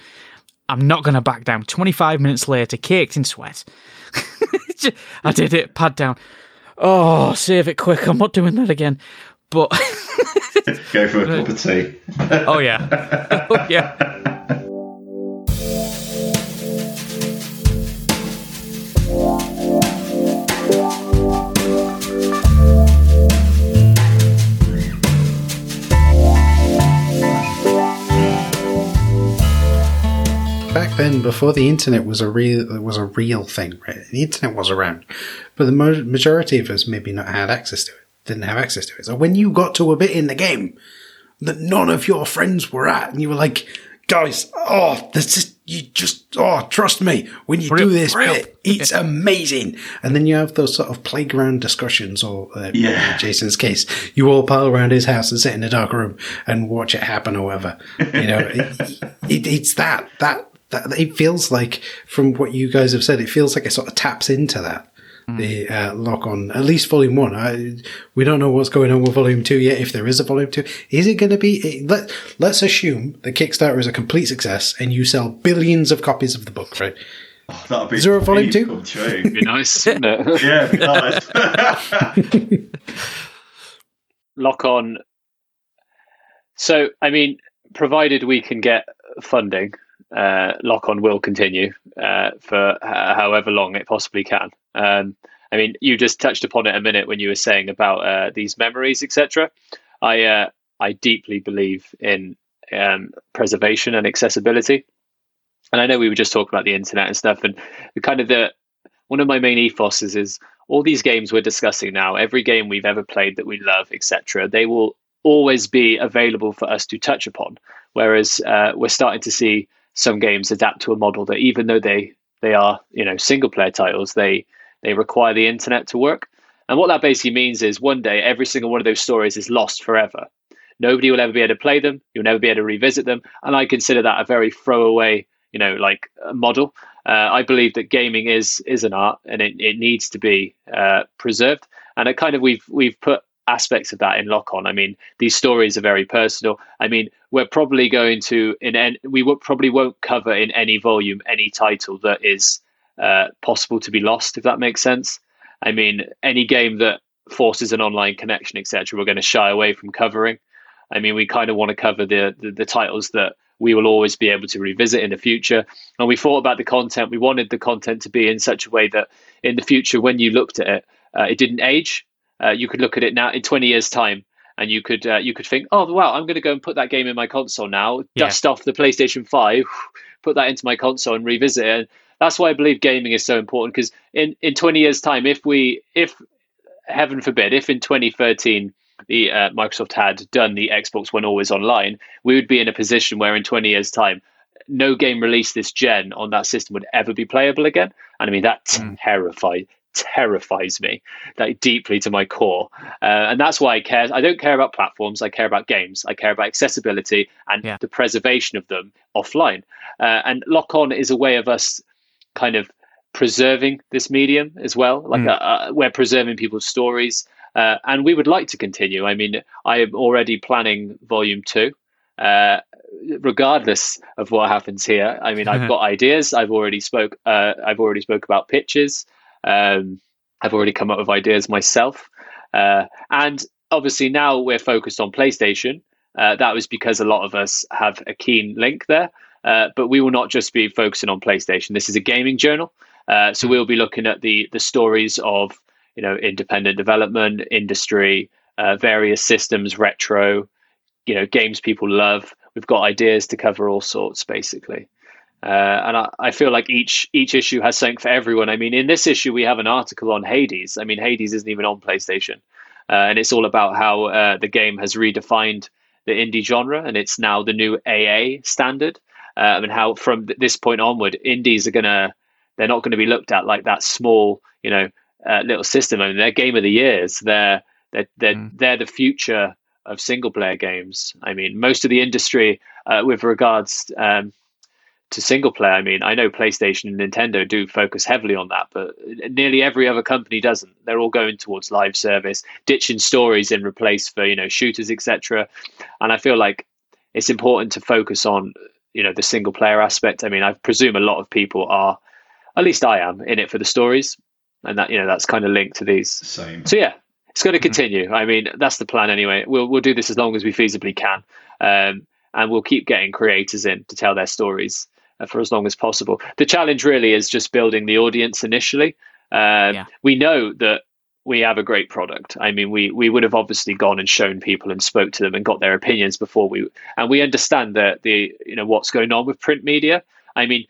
I'm not going to back down. 25 minutes later, caked in sweat. I did it, pad down. Oh, save it quick. I'm not doing that again. But. go for a cup of tea. oh, yeah. Oh, yeah. Back then, before the internet was a real was a real thing, right? The internet was around, but the majority of us maybe not had access to it, didn't have access to it. So when you got to a bit in the game that none of your friends were at, and you were like, "Guys, oh, this is you just oh, trust me, when you real, do this real. bit, it's amazing." And then you have those sort of playground discussions, or uh, yeah. in Jason's case, you all pile around his house and sit in a dark room and watch it happen, or whatever. You know, it, it, it's that that that it feels like from what you guys have said, it feels like it sort of taps into that. Mm. The uh, lock on at least volume one. I, we don't know what's going on with volume two yet. If there is a volume two, is it going to be? Let Let's assume the Kickstarter is a complete success and you sell billions of copies of the book, right? Oh, that'd be is there a volume two? be nice, wouldn't it? yeah, nice. lock on. So, I mean, provided we can get funding, uh, lock on will continue uh, for however long it possibly can. Um, I mean, you just touched upon it a minute when you were saying about uh, these memories, etc. I uh, I deeply believe in um, preservation and accessibility, and I know we were just talking about the internet and stuff, and kind of the one of my main ethoses is all these games we're discussing now. Every game we've ever played that we love, etc. They will always be available for us to touch upon. Whereas uh, we're starting to see some games adapt to a model that even though they they are you know single player titles, they they require the internet to work. And what that basically means is one day every single one of those stories is lost forever. Nobody will ever be able to play them. You'll never be able to revisit them. And I consider that a very throwaway, you know, like model. Uh, I believe that gaming is is an art and it, it needs to be uh, preserved. And it kind of we've we've put aspects of that in lock on. I mean, these stories are very personal. I mean, we're probably going to in en- we probably won't cover in any volume any title that is uh, possible to be lost, if that makes sense. I mean, any game that forces an online connection, etc., we're going to shy away from covering. I mean, we kind of want to cover the, the, the titles that we will always be able to revisit in the future. And we thought about the content. We wanted the content to be in such a way that in the future, when you looked at it, uh, it didn't age. Uh, you could look at it now in 20 years' time, and you could uh, you could think, oh wow, I'm going to go and put that game in my console now, yeah. dust off the PlayStation Five, put that into my console and revisit it. And that's why I believe gaming is so important because in in 20 years' time, if we if heaven forbid, if in 2013 the uh, Microsoft had done the Xbox One Always Online, we would be in a position where in 20 years' time, no game released this gen on that system would ever be playable again. And I mean, that mm. terrified terrifies me like deeply to my core. Uh, and that's why i care i don't care about platforms i care about games i care about accessibility and yeah. the preservation of them offline. Uh, and lock on is a way of us kind of preserving this medium as well like mm. uh, uh we're preserving people's stories. Uh, and we would like to continue. I mean i am already planning volume two. Uh, regardless of what happens here i mean i've got ideas. I've already spoke i've already spoke about pitches um, I've already come up with ideas myself. Uh, and obviously now we're focused on PlayStation. Uh, that was because a lot of us have a keen link there. Uh, but we will not just be focusing on PlayStation. This is a gaming journal, uh, so we'll be looking at the the stories of you know independent development, industry, uh, various systems, retro, you know games people love. We've got ideas to cover all sorts, basically. Uh, and I, I, feel like each each issue has something for everyone. I mean, in this issue, we have an article on Hades. I mean, Hades isn't even on PlayStation, uh, and it's all about how uh, the game has redefined the indie genre, and it's now the new AA standard. Uh, and how from this point onward, indies are gonna they're not going to be looked at like that small, you know, uh, little system. I mean, they're game of the years. They're they're they're, mm. they're the future of single player games. I mean, most of the industry uh, with regards um, to single player, I mean, I know PlayStation and Nintendo do focus heavily on that, but nearly every other company doesn't. They're all going towards live service, ditching stories in replace for you know shooters, etc. And I feel like it's important to focus on you know the single player aspect. I mean, I presume a lot of people are, at least I am, in it for the stories, and that you know that's kind of linked to these. Same. So yeah, it's going to mm-hmm. continue. Mm-hmm. I mean, that's the plan anyway. We'll we'll do this as long as we feasibly can. Um, and we'll keep getting creators in to tell their stories for as long as possible. The challenge really is just building the audience initially. Uh, yeah. We know that we have a great product. I mean, we we would have obviously gone and shown people and spoke to them and got their opinions before we, and we understand that the you know what's going on with print media. I mean,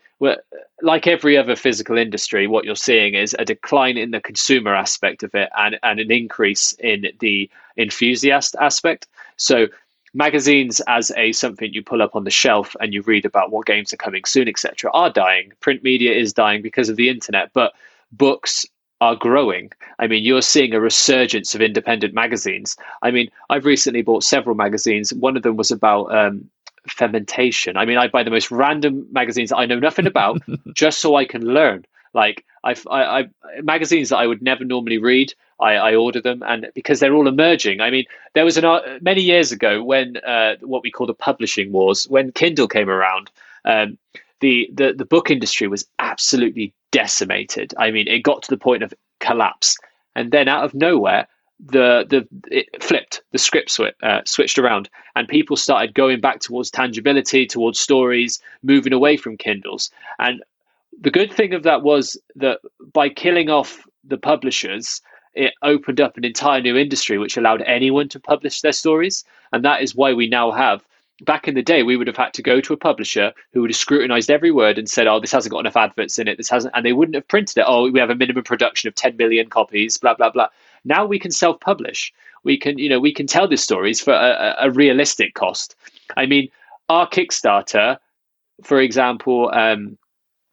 like every other physical industry, what you're seeing is a decline in the consumer aspect of it and, and an increase in the enthusiast aspect. So magazines as a something you pull up on the shelf and you read about what games are coming soon etc are dying. Print media is dying because of the internet but books are growing. I mean you're seeing a resurgence of independent magazines. I mean i've recently bought several magazines. One of them was about um, fermentation. I mean i buy the most random magazines i know nothing about just so i can learn like I've, I, I magazines that I would never normally read. I, I, order them, and because they're all emerging. I mean, there was an uh, many years ago when uh, what we call the publishing wars, when Kindle came around. Um, the, the the book industry was absolutely decimated. I mean, it got to the point of collapse, and then out of nowhere, the the it flipped. The script sw- uh, switched around, and people started going back towards tangibility, towards stories, moving away from Kindles. And the good thing of that was that by killing off the publishers, it opened up an entire new industry which allowed anyone to publish their stories. And that is why we now have. Back in the day, we would have had to go to a publisher who would have scrutinized every word and said, "Oh, this hasn't got enough adverts in it. This hasn't," and they wouldn't have printed it. Oh, we have a minimum production of 10 million copies. Blah blah blah. Now we can self-publish. We can, you know, we can tell these stories for a, a realistic cost. I mean, our Kickstarter, for example, um,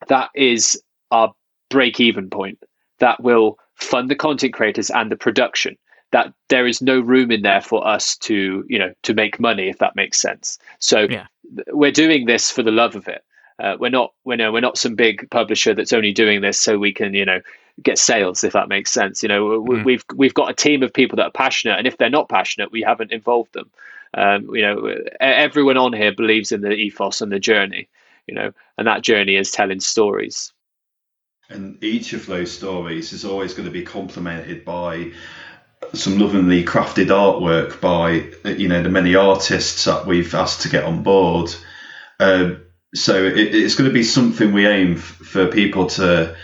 that is our break even point. That will fund the content creators and the production. That there is no room in there for us to you know to make money if that makes sense. So yeah. we're doing this for the love of it. Uh, we're not we're, no, we're not some big publisher that's only doing this so we can you know get sales if that makes sense. You know mm. we've we've got a team of people that are passionate and if they're not passionate we haven't involved them. Um, you know everyone on here believes in the ethos and the journey you know, and that journey is telling stories. And each of those stories is always going to be complemented by some lovingly crafted artwork by you know the many artists that we've asked to get on board Um, so it, it's going to be something we aim f- for people to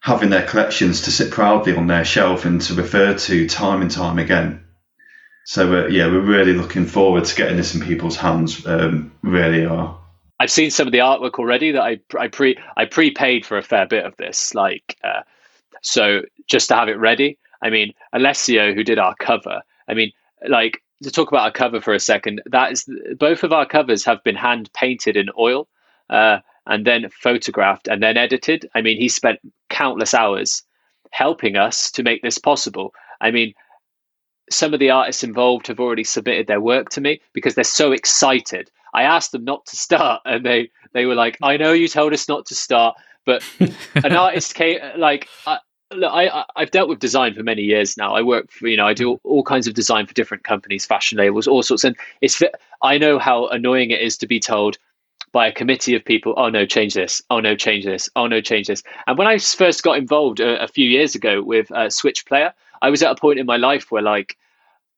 have in their collections to sit proudly on their shelf and to refer to time and time again. So uh, yeah, we're really looking forward to getting this in people's hands. Um, really are. I've seen some of the artwork already that I I pre I prepaid for a fair bit of this, like uh, so just to have it ready. I mean, Alessio, who did our cover. I mean, like to talk about our cover for a second. That is both of our covers have been hand painted in oil, uh, and then photographed and then edited. I mean, he spent countless hours helping us to make this possible. I mean, some of the artists involved have already submitted their work to me because they're so excited. I asked them not to start, and they they were like, "I know you told us not to start, but an artist came like." I, Look, I, I've dealt with design for many years now. I work for, you know, I do all kinds of design for different companies, fashion labels, all sorts. And it's, I know how annoying it is to be told by a committee of people, oh no, change this, oh no, change this, oh no, change this. And when I first got involved a, a few years ago with uh, Switch Player, I was at a point in my life where like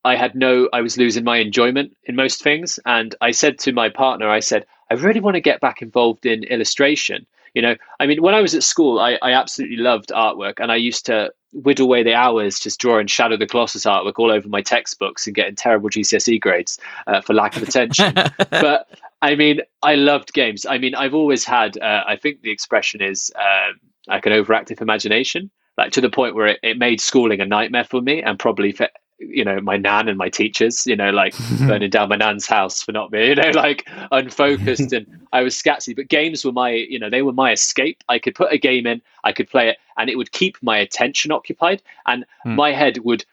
I had no, I was losing my enjoyment in most things. And I said to my partner, I said, I really want to get back involved in illustration. You know, I mean, when I was at school, I, I absolutely loved artwork and I used to whittle away the hours just drawing Shadow the Colossus artwork all over my textbooks and getting terrible GCSE grades uh, for lack of attention. but I mean, I loved games. I mean, I've always had, uh, I think the expression is uh, like an overactive imagination like to the point where it, it made schooling a nightmare for me and probably for you know my nan and my teachers you know like burning down my nan's house for not being you know like unfocused and i was scatsy but games were my you know they were my escape i could put a game in i could play it and it would keep my attention occupied and mm. my head would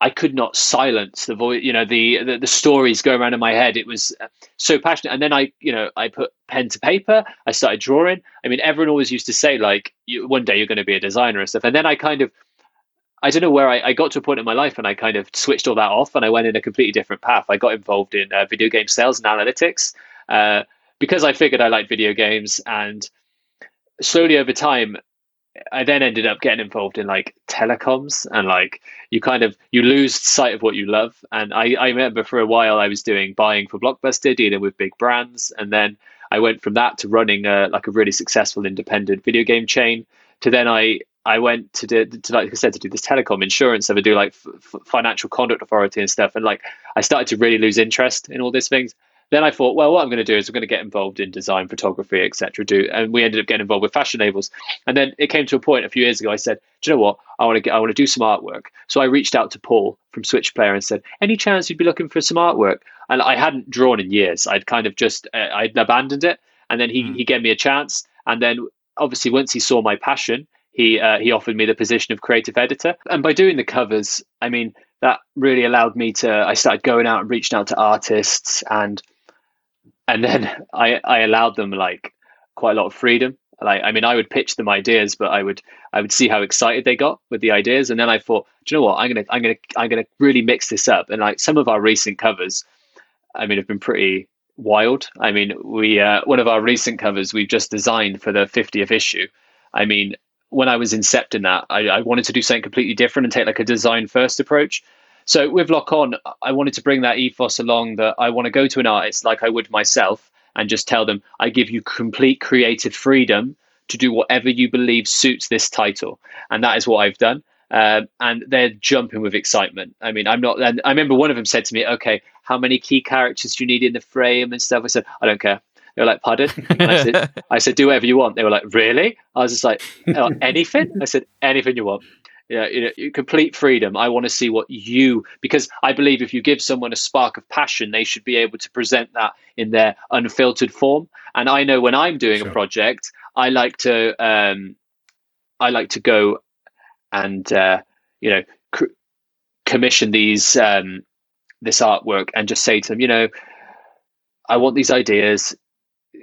I could not silence the voice, you know, the, the, the stories going around in my head. It was uh, so passionate. And then I, you know, I put pen to paper. I started drawing. I mean, everyone always used to say like, you, one day you're going to be a designer and stuff. And then I kind of, I don't know where I, I, got to a point in my life and I kind of switched all that off and I went in a completely different path. I got involved in uh, video game sales and analytics uh, because I figured I liked video games and slowly over time I then ended up getting involved in like telecoms and like you kind of you lose sight of what you love. And I, I remember for a while I was doing buying for Blockbuster, dealing with big brands, and then I went from that to running a, like a really successful independent video game chain. To then I I went to do to like I said to do this telecom insurance. I would do like f- financial conduct authority and stuff. And like I started to really lose interest in all these things then I thought, well, what I'm going to do is I'm going to get involved in design, photography, etc. Do and we ended up getting involved with fashion labels. And then it came to a point a few years ago. I said, do you know what? I want to get, I want to do some artwork. So I reached out to Paul from Switch Player and said, any chance you'd be looking for some artwork? And I hadn't drawn in years. I'd kind of just uh, I'd abandoned it. And then he mm. he gave me a chance. And then obviously once he saw my passion, he uh, he offered me the position of creative editor. And by doing the covers, I mean that really allowed me to. I started going out and reaching out to artists and and then I I allowed them like quite a lot of freedom. Like I mean, I would pitch them ideas, but I would I would see how excited they got with the ideas, and then I thought, do you know what? I'm gonna I'm gonna I'm gonna really mix this up. And like some of our recent covers, I mean, have been pretty wild. I mean, we uh, one of our recent covers we've just designed for the 50th issue. I mean, when I was incepting that, I, I wanted to do something completely different and take like a design first approach. So with Lock On, I wanted to bring that ethos along that I want to go to an artist like I would myself and just tell them, I give you complete creative freedom to do whatever you believe suits this title. And that is what I've done. Uh, and they're jumping with excitement. I mean, I'm not. And I remember one of them said to me, "Okay, how many key characters do you need in the frame and stuff?" I said, "I don't care." They were like, "Pardon?" I said, "I said, do whatever you want." They were like, "Really?" I was just like, oh, "Anything?" I said, "Anything you want." yeah, you know, complete freedom. I want to see what you because I believe if you give someone a spark of passion, they should be able to present that in their unfiltered form. And I know when I'm doing sure. a project, I like to um, I like to go and uh, you know c- commission these um, this artwork and just say to them, you know, I want these ideas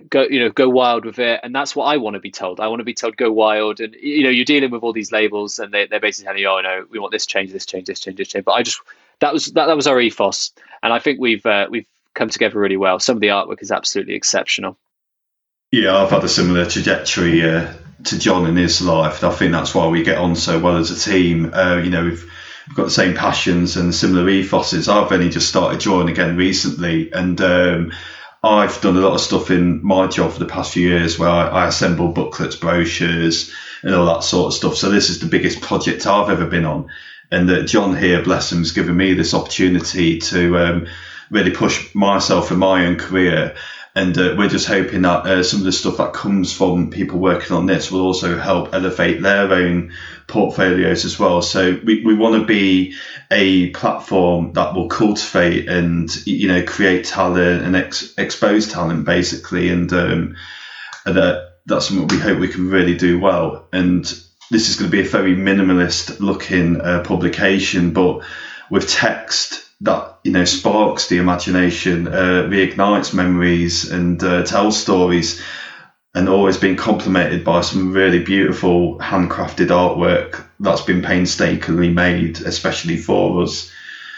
go you know go wild with it. And that's what i want to be told. I want to be told go wild. And you know you're dealing with all these labels and they, they're basically telling you oh no we want this change this change this change this change. But i just that was that, that was our ethos. And i think we've uh, we've come together really well. Some of the artwork is absolutely exceptional. Yeah i've had a similar trajectory uh, to john in his life. I think that's why we get on so well as a team. Uh, you know we've we've got the same passions and similar ethoses. I've only just started drawing again recently and um, I've done a lot of stuff in my job for the past few years where I, I assemble booklets, brochures, and all that sort of stuff. So this is the biggest project I've ever been on. And that John here, bless him, has given me this opportunity to um, really push myself in my own career. And uh, we're just hoping that uh, some of the stuff that comes from people working on this will also help elevate their own portfolios as well. So we, we want to be a platform that will cultivate and you know create talent and ex- expose talent basically, and um, uh, that's something we hope we can really do well. And this is going to be a very minimalist looking uh, publication, but with text that you know sparks the imagination, uh, reignites memories, and uh, tells stories and always been complemented by some really beautiful handcrafted artwork that's been painstakingly made, especially for us.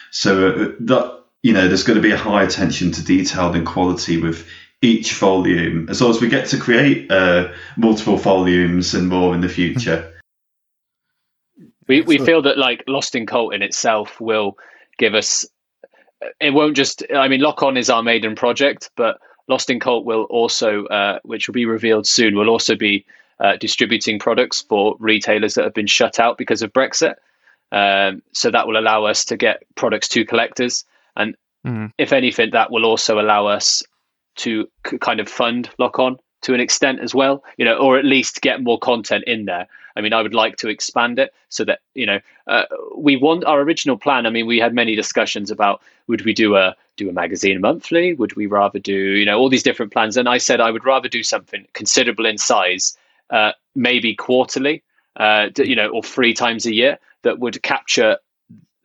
So uh, that you know, there's going to be a high attention to detail and quality with each volume, as long as we get to create uh, multiple volumes and more in the future. We we feel that like Lost in Cult in itself will give us. It won't just. I mean, Lock On is our maiden project, but Lost in Cult will also, uh, which will be revealed soon, will also be uh, distributing products for retailers that have been shut out because of Brexit. Um, so that will allow us to get products to collectors, and mm. if anything, that will also allow us to c- kind of fund Lock On to an extent as well, you know, or at least get more content in there. I mean, I would like to expand it so that you know uh, we want our original plan. I mean, we had many discussions about would we do a do a magazine monthly? Would we rather do you know all these different plans? And I said I would rather do something considerable in size, uh, maybe quarterly, uh, you know, or three times a year that would capture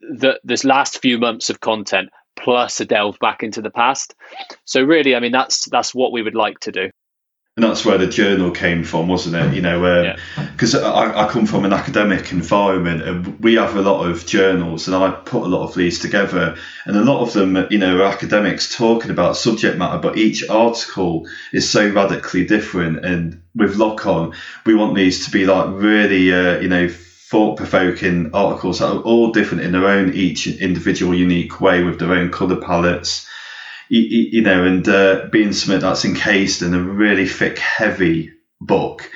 the this last few months of content plus a delve back into the past. So really, I mean, that's that's what we would like to do and that's where the journal came from, wasn't it? You know, because um, yeah. I, I, come from an academic environment, and we have a lot of journals, and I put a lot of these together, and a lot of them, you know, are academics talking about subject matter, but each article is so radically different. And with Lock On, we want these to be like really, uh, you know, thought-provoking articles that are all different in their own each individual, unique way with their own color palettes you, you know, and uh, being something that's encased in a really thick, heavy book.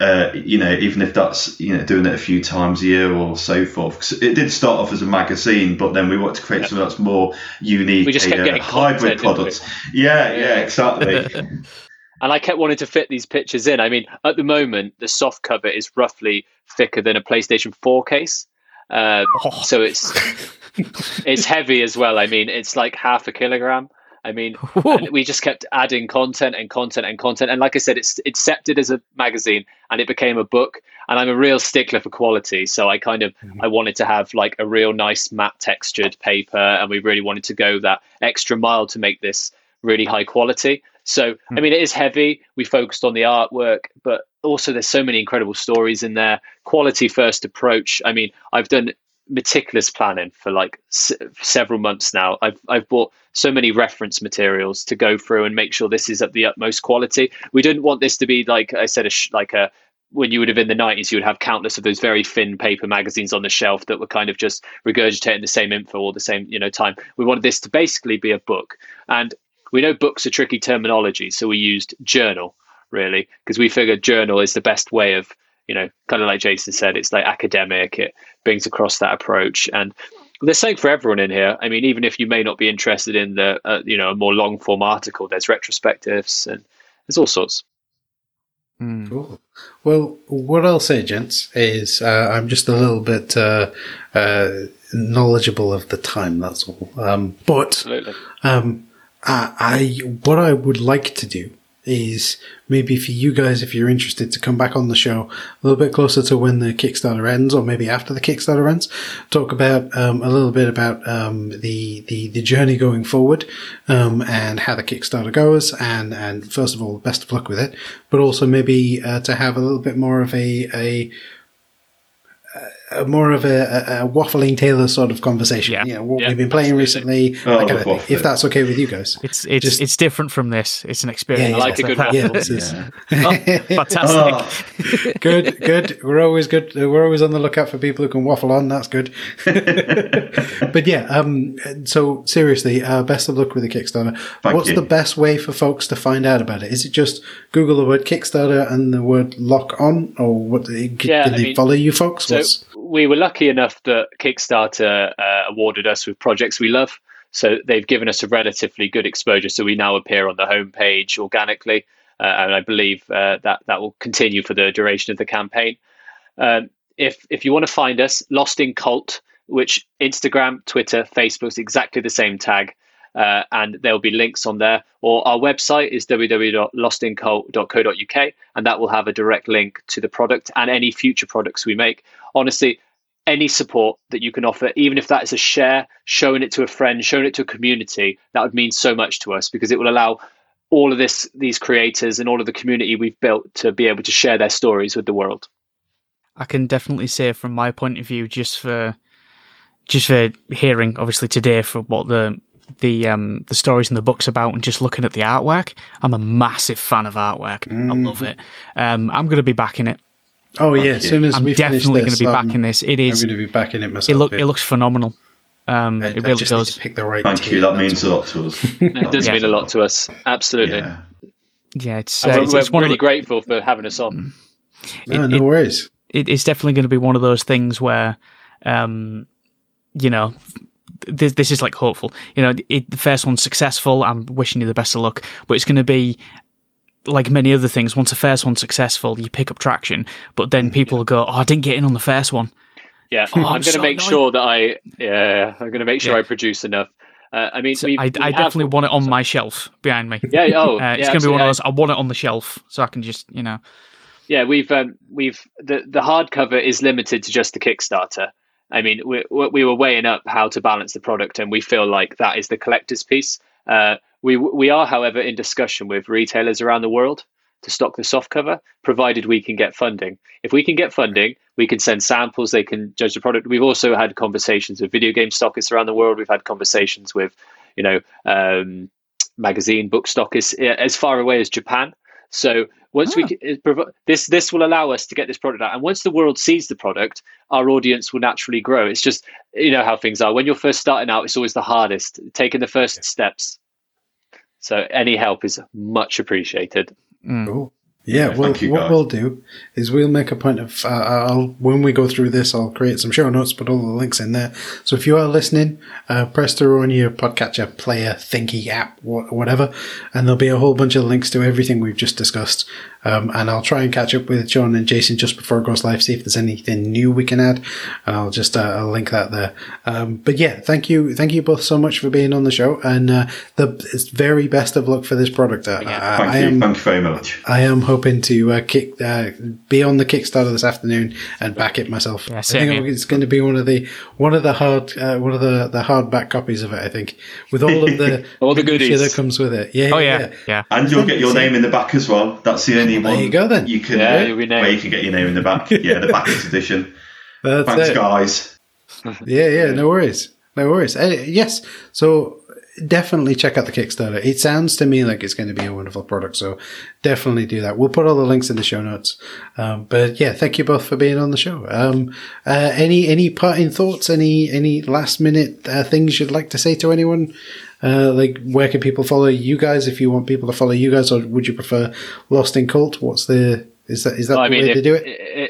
Uh, you know, even if that's you know doing it a few times a year or so forth. Cause it did start off as a magazine, but then we want to create yeah. something that's more unique. We just kept a, getting hybrid products. Yeah, yeah, exactly. and I kept wanting to fit these pictures in. I mean, at the moment, the soft cover is roughly thicker than a PlayStation 4 case. Um, oh. So it's it's heavy as well. I mean, it's like half a kilogram. I mean, we just kept adding content and content and content. And like I said, it's it's accepted as a magazine and it became a book. And I'm a real stickler for quality, so I kind of mm-hmm. I wanted to have like a real nice matte textured paper, and we really wanted to go that extra mile to make this really high quality. So mm-hmm. I mean, it is heavy. We focused on the artwork, but also there's so many incredible stories in there. Quality first approach. I mean, I've done meticulous planning for like s- several months now. I've I've bought so many reference materials to go through and make sure this is at the utmost quality. We didn't want this to be like I said, a sh- like a when you would have in the 90s you would have countless of those very thin paper magazines on the shelf that were kind of just regurgitating the same info all the same you know time we wanted this to basically be a book and we know books are tricky terminology so we used journal really because we figured journal is the best way of you know, kind of like Jason said, it's like academic. It brings across that approach, and there's something for everyone in here. I mean, even if you may not be interested in the, uh, you know, a more long form article, there's retrospectives and there's all sorts. Mm. Cool. Well, what I'll say, gents, is uh, I'm just a little bit uh, uh, knowledgeable of the time. That's all. Um, but um, I, I, what I would like to do is maybe for you guys, if you're interested, to come back on the show a little bit closer to when the Kickstarter ends, or maybe after the Kickstarter ends. Talk about um, a little bit about um, the, the the journey going forward, um, and how the Kickstarter goes, and and first of all, best of luck with it. But also maybe uh, to have a little bit more of a a a more of a, a, a waffling Tailor sort of conversation. Yeah. You know, what Yeah, we've been playing absolutely. recently, Oh, that kind of thing. If that's okay with you guys. It's it's Just- it's different from this. It's an experience. Yeah, I like a good That- Yeah, waffle. this is Fantastic. Oh, good. Good. We're always good. We're always on the lookout for people who can waffle on. That's good. but yeah. Um. So seriously, uh, best of luck with the Kickstarter. Thank What's you. the best way for folks to find out about it? Is it just Google the word Kickstarter and the word lock on, or what? Can, Yeah, can I they mean, follow you folks? So What's- we were lucky enough that Kickstarter uh, awarded us with projects we love. So they've given us a relatively good exposure. So we now appear on the homepage organically, uh, and I believe uh, that that will continue for the duration of the campaign. Um, if if you want to find us, Lost in Cult, which Instagram, Twitter, Facebook is exactly the same tag, uh, and there'll be links on there. Or our website is www.lostincult.co.uk, and that will have a direct link to the product and any future products we make. Honestly, any support that you can offer, even if that is a share, showing it to a friend, showing it to a community, that would mean so much to us because it will allow all of this, these creators and all of the community we've built to be able to share their stories with the world. I can definitely say from my point of view, just for just for hearing, obviously today, for what the the um the stories in the books about, and just looking at the artwork, I'm a massive fan of artwork. I love it. Um, I'm going to be backing it. oh yeah. As soon as I'm we finish definitely going to be um, backing this. It I'm going to be backing it myself. It look. yeah. It looks phenomenal. Um, I, it I really just need does. to pick the right. thank team, you. That means a lot to us. It does mean a lot to us. Absolutely. Yeah. Yeah, it's. And Uh, we're it's, we're it's one really of the, grateful for having us on. No, it- no it- worries. it, it's definitely going to be one of those things where, um, you know, this, this is like hopeful. You know, it, the first one's successful. I'm wishing you the best of luck, but it's going to be like many other things. Once the first one's successful, you pick up traction, but then people will go, "Oh, I didn't get in on the first one." Yeah, Oh, I'm I'm going to so make annoyed. sure that I. Yeah, I'm going to make sure Yeah. I produce enough. Uh, I mean, So we, I, we I have- definitely want it on my shelf behind me. Yeah. Oh, Uh, it's yeah, going to be one of those. I want it on the shelf so I can just, you know. Yeah, we've um, we've the the hardcover is limited to just the Kickstarter. I mean, we we were weighing up how to balance the product, and we feel like that is the collector's piece. Uh, we we are, however, in discussion with retailers around the world to stock the soft cover, provided we can get funding. If we can get funding, we can send samples. They can judge the product. We've also had conversations with video game stockists around the world. We've had conversations with, you know, um, magazine book stockists as far away as Japan. So once we ah. c- it provi- this this will allow us to get this product out, and once the world sees the product, our audience will naturally grow. It's just you know how things are when you're first starting out. It's always the hardest taking the first steps. So any help is much appreciated. Mm. Cool. Yeah, Yeah, well, what we'll do is we'll make a point of, uh, I'll, when we go through this, I'll create some show notes, put all the links in there. So if you are listening, uh, press through on your podcatcher player, thingy app, whatever, and there'll be a whole bunch of links to everything we've just discussed. Um, and I'll try and catch up with John and Jason just before it goes live, see if there's anything new we can add. And I'll just, uh, I'll link that there. Um, but yeah, thank you. Thank you both so much for being on the show and, uh, the very best of luck for this product. Uh, I, Thank I you. am, Thank you very much. I am hoping to uh, kick uh, be on the Kickstarter this afternoon and back it myself. Yeah, I think here. it's going to be one of the one of the hard uh, one of the the hardback copies of it. I think with all of the All the goodies. that comes with it. Yeah, Oh yeah, yeah. And you'll get your name in the back as well. That's the only There one you go then. you can Yeah, you'll be named. where you can get your name in the back. Yeah, the back edition. That's Thanks, it. guys. Yeah, yeah, no worries, no worries. Uh, yes, so definitely check out the Kickstarter. It sounds to me like it's going to be a wonderful product, so definitely do that. We'll put all the links in the show notes. Um, but yeah, thank you both for being on the show. Um, uh, any any parting thoughts? Any any last minute uh, things you'd like to say to anyone? Uh, like where can people follow you guys if you want people to follow you guys, or would you prefer Lost in Cult? What's the is that is that Well, I the mean, way if, to do it?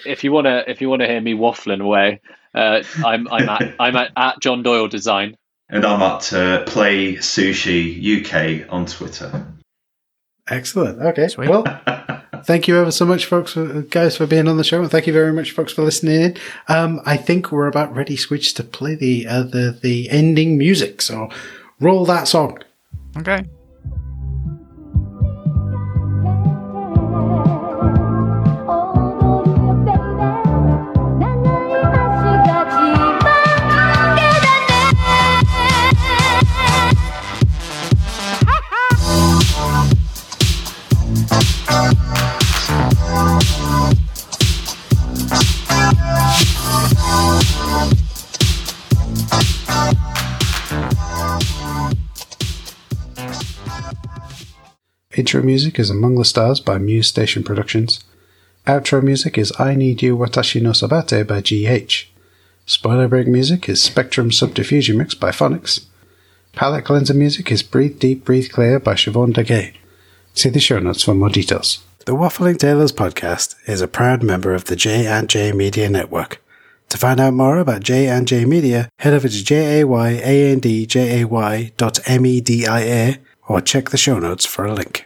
if you want to, if you want to hear me waffling away, uh, I'm I'm at I'm at, at John Doyle Design. And I'm at uh, Play Sushi UK on Twitter. Excellent. Okay. Sweet. Well, thank you ever so much, folks, for, guys, for being on the show, and thank you very much, folks, for listening in. Um, I think we're about ready, Switch, to play the uh, the the ending music. So, roll that song. Okay. Intro music is Among the Stars by Muse Station Productions. Outro music is I Need You Watashi no Sabate by GH. Spoiler break music is Spectrum Subdiffusion Mix by Phonics. Palette cleanser music is Breathe Deep, Breathe Clear by Siobhan Degay. See the show notes for more details. The Waffling Tailors podcast is a proud member of the J and J Media Network. To find out more about J and J Media, head over to jayandjay dot media or check the show notes for a link.